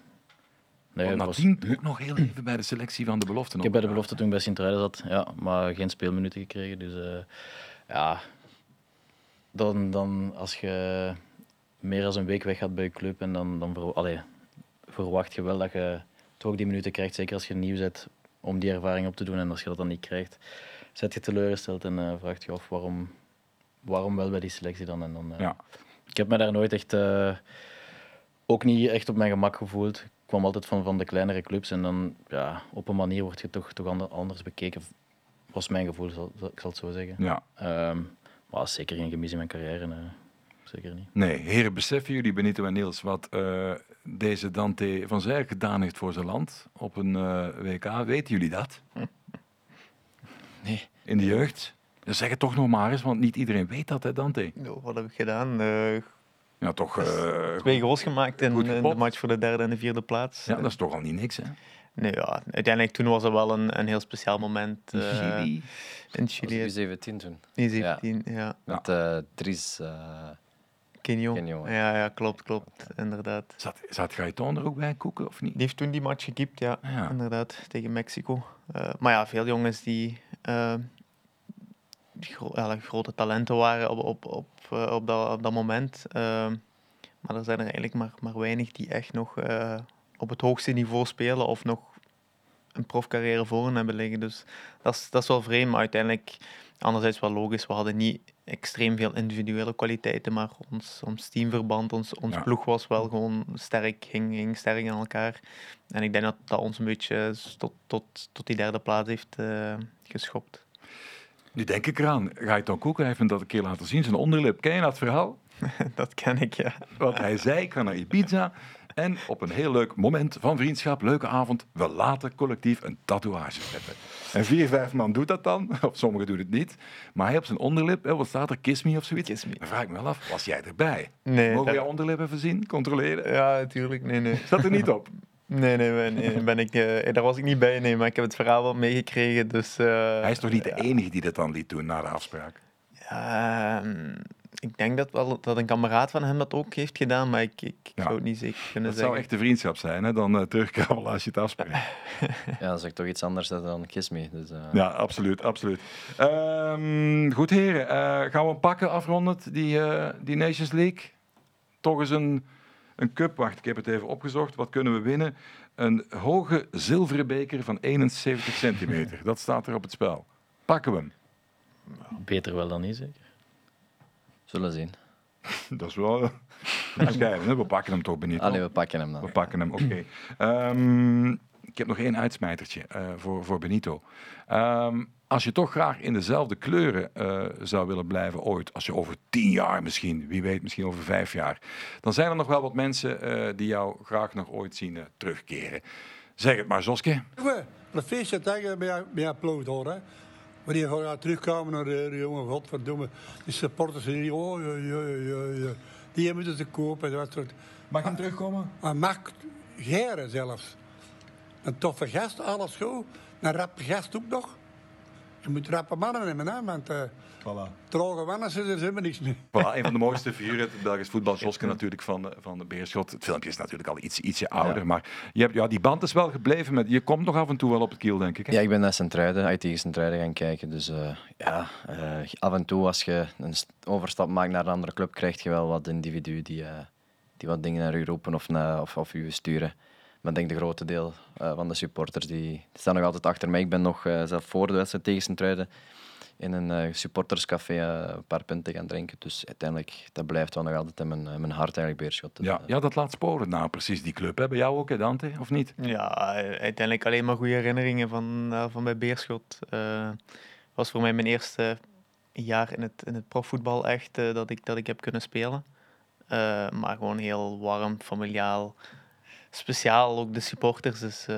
S1: Nee, nadien was... ook nog heel even bij de selectie van de belofte.
S4: Ik heb bij de belofte toen bij Sint-Truiden zat, ja, maar geen speelminuten gekregen. Dus uh, ja, dan, dan als je meer dan een week weg gaat bij je club en dan, dan ver, allee, verwacht je wel dat je toch die minuten krijgt, zeker als je nieuw bent, om die ervaring op te doen. En als je dat dan niet krijgt, zet je teleurgesteld en uh, vraagt je af waarom, waarom wel bij die selectie dan. En dan uh, ja. Ik heb me daar nooit echt, ook niet echt op mijn gemak gevoeld kwam altijd van, van de kleinere clubs en dan ja, op een manier word je toch, toch anders bekeken. Was mijn gevoel, zal, ik zal het zo zeggen.
S1: Ja.
S4: Um, maar zeker geen gemis in mijn carrière. Nee. Zeker niet.
S1: Nee, heren, beseffen jullie, Benito en Niels, wat uh, deze Dante van Zijl gedaan heeft voor zijn land op een uh, WK? Weten jullie dat?
S2: Nee.
S1: In de jeugd? Dan zeg het toch nog maar eens, want niet iedereen weet dat, hè, Dante?
S3: No, wat heb ik gedaan? Uh,
S1: ja, toch... Uh,
S3: Twee goals gemaakt in, in, de match voor de derde en de vierde plaats.
S1: Ja, dat is toch al niet niks, hè?
S3: Nee, ja, uiteindelijk toen was het wel een, een heel speciaal moment.
S1: In
S3: eh,
S1: Chili.
S3: in
S2: Dat
S3: Chili.
S2: was U17 toen.
S3: In 17, ja.
S2: Met eh Dries.
S3: Kenyon.
S2: Kenyon,
S3: Ja, ja, klopt, klopt. Inderdaad.
S1: Zat, zat Gaeton er ook bij koeken of niet?
S3: Die heeft toen die match gekiept, ja.
S1: Ja.
S3: Inderdaad, tegen Mexico. Eh, maar ja, veel jongens die, die gro- ja, grote talenten waren op, op, op, eh, op, dat, op dat moment. Maar er zijn er eigenlijk maar, maar weinig die echt nog eh, op het hoogste niveau spelen of nog een profcarrière voor hen hebben liggen. Dus dat is, dat is wel vreemd, maar uiteindelijk, anderzijds wel logisch, we hadden niet extreem veel individuele kwaliteiten, maar ons, ons teamverband, ons, ons
S1: Ja.
S3: ploeg was wel gewoon sterk, ging, ging sterk in elkaar. En ik denk dat dat ons een beetje tot, tot, tot die derde plaats heeft eh, geschopt.
S1: Nu denk ik eraan. Gaeton Koeken heeft me dat een keer laten zien. Zijn onderlip. Ken je dat verhaal?
S3: dat ken ik, ja.
S1: Want hij zei, ik ga naar Ibiza. En op een heel leuk moment van vriendschap, leuke avond, we laten collectief een tatoeage zetten. En vier, vijf man doet dat dan, of sommigen doen het niet. Maar hij op zijn onderlip, hè, wat staat er, kiss me of zoiets?
S3: Kiss me.
S1: Dan vraag ik me wel af, was jij erbij?
S3: Nee,
S1: Mogen we jouw onderlip even zien, controleren?
S3: Ja, natuurlijk. Nee, nee.
S1: Zat er niet op?
S3: Nee, nee, nee, ben ik, eh, daar was ik niet bij, nee, maar ik heb het verhaal wel meegekregen. Dus, eh,
S1: Hij is toch niet de enige die dat dan liet doen na de afspraak?
S3: Ja, ehm, ik denk dat, wel, dat een kameraad van hem dat ook heeft gedaan, maar ik, ik, ik
S1: Ja.
S3: zou het niet zeker kunnen
S1: Dat
S3: zeggen.
S1: zou echt de vriendschap zijn, hè? dan uh, terugkrabbelen als je het afspreekt.
S2: ja, dat is toch iets anders dan Kiss Me. Dus, eh,
S1: Ja, absoluut, absoluut. Ehm, goed heren, eh, gaan we hem pakken afrondend, die, eh, die Nations League? Toch eens een, een cup, wacht, ik heb het even opgezocht. Wat kunnen we winnen? Een hoge zilveren beker van 71 centimeter. Dat staat er op het spel. Pakken we hem?
S4: Beter wel dan niet, zeker?
S2: Zullen zien.
S1: Dat is wel... We pakken hem toch, Benito.
S2: Allee, we pakken hem dan.
S1: We pakken hem, oké. Ehm, ik heb nog één uitsmijtertje eh, voor, voor Benito. Ehm, als je toch graag in dezelfde kleuren eh, zou willen blijven ooit, als je over tien jaar misschien, wie weet misschien over vijf jaar, dan zijn er nog wel wat mensen eh, die jou graag nog ooit zien terugkeren. Zeg het maar, Zoske.
S8: We, een feestje tegen bij, bij applaus hoor. Hè. Wanneer we gaan terugkomen naar de, de jongen, godverdomme. Die supporters die, oh, ja, ja, ja. die moeten ze kopen. Dat soort.
S1: Mag hem terugkomen?
S8: Maar mag geren zelfs. Een toffe gast, alles goed. Een rappe gast ook nog. Je moet rappe mannen hebben, hè, want uh, droge mannen zijn er helemaal niks meer.
S1: Voilà, een van de mooiste figuren, het Belgisch voetbal, Joske natuurlijk van, de- van de Beerschot. Het filmpje is natuurlijk al iets, ietsje ouder,
S2: Ja.
S1: maar je hebt, ja, die band is wel gebleven. Met, je komt nog af en toe wel op het kiel, denk ik. Hè?
S2: Ja, ik ben naar Sint-Truiden, uit tegen Sint-Truiden gaan kijken. Dus eh, ja, eh, af en toe als je een st- overstap maakt naar een andere club, krijg je wel wat individuen die, eh, die wat dingen naar u roepen of, naar, of, of u sturen. Maar ik denk de grote deel eh, van de supporters die, die staan nog altijd achter mij. Ik ben nog eh, zelf voor de wedstrijd tegen Sint-Truiden in een eh, supporterscafé eh, een paar punten gaan drinken. Dus uiteindelijk, dat blijft wel nog altijd in mijn, in mijn hart eigenlijk Beerschot. Dus,
S1: Ja,
S2: eh,
S1: ja, dat laat sporen. Nou, precies die club. Hè? Bij jou ook, hè, Dante, of niet?
S3: Ja, uiteindelijk alleen maar goede herinneringen van, eh, van bij Beerschot. Het was voor mij mijn eerste jaar in het, in het profvoetbal echt eh, dat, ik, dat ik heb kunnen spelen. Eh, maar gewoon heel warm, familiaal. Speciaal ook de supporters. Dus eh,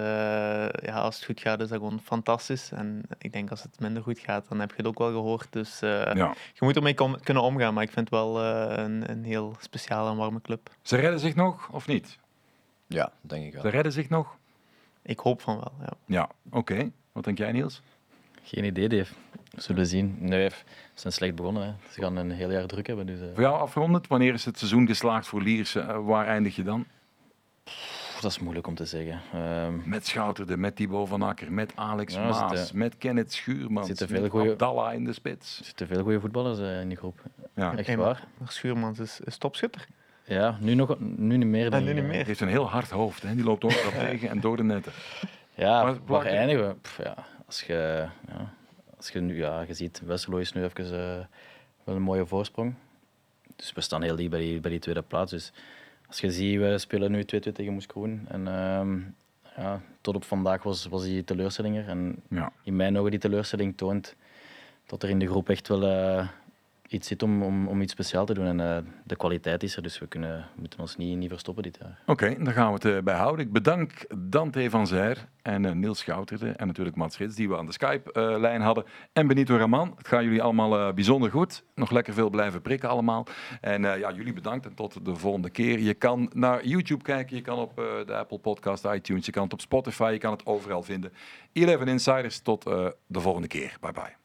S3: ja, als het goed gaat is dat gewoon fantastisch. En ik denk als het minder goed gaat, dan heb je het ook wel gehoord. Dus eh,
S1: Ja.
S3: je moet ermee kom- kunnen omgaan. Maar ik vind het wel eh, een, een heel speciale en warme club.
S1: Ze redden zich nog, of niet?
S2: ja, denk ik wel.
S1: Ze redden zich nog?
S3: Ik hoop van wel, ja.
S1: Ja, oké. Wat denk jij, Niels?
S4: Geen idee, Dave. We zullen zien. Nee, ze zijn slecht begonnen. Hè. Ze gaan een heel jaar druk hebben. Dus, eh,
S1: Voor jou afgerond, wanneer is het seizoen geslaagd voor Lierse? Eh, waar eindig je dan?
S4: Pff, dat is moeilijk om te zeggen. Ehm,
S1: Met Schouterde, met Thibaut van Akker, met Alex
S4: Ja,
S1: Maas,
S4: zitten-
S1: met Kenneth Schuurmans,
S4: zitten veel
S1: met
S4: goeie-
S1: Abdallah in de spits.
S4: er zitten veel goede voetballers eh, in die groep.
S1: Ja.
S4: Echt waar.
S3: maar, Schuurmans is, is topschutter.
S4: Ja, nu, nog, nu niet meer. Denk
S3: nu niet meer.
S1: Hij heeft een heel hard hoofd. Hè? Die loopt overal tegen en door de netten.
S4: Ja,
S1: Maar
S4: waar eindigen we? Pff, ja, als je, ja, als je nu, ja, je ziet, Westerlo is nu even eh, wel een mooie voorsprong. Dus we staan heel dicht bij die, bij die tweede plaats. Dus als je ziet, we spelen nu 2-2 tegen Moeskroen. En ehm, ja, tot op vandaag was, was die teleurstelling er. En
S1: Ja.
S4: in mijn ogen die teleurstelling toont dat er in de groep echt wel, eh, iets zit om, om, om iets speciaals te doen. En uh, de kwaliteit is er, dus we kunnen, moeten ons niet, niet verstoppen dit jaar.
S1: Oké, dan gaan we het uh, bij houden. Ik bedank Dante van Zijr en uh, Niels Schouterde en natuurlijk Mats Rits, die we aan de Skype-lijn hadden. En Benito Raman. Het gaat jullie allemaal bijzonder goed. Nog lekker veel blijven prikken allemaal. En ja, jullie bedankt en tot de volgende keer. Je kan naar YouTube kijken, je kan op de Apple Podcast, iTunes, je kan het op Spotify, je kan het overal vinden. 11 Insiders, tot de volgende keer. Bye bye.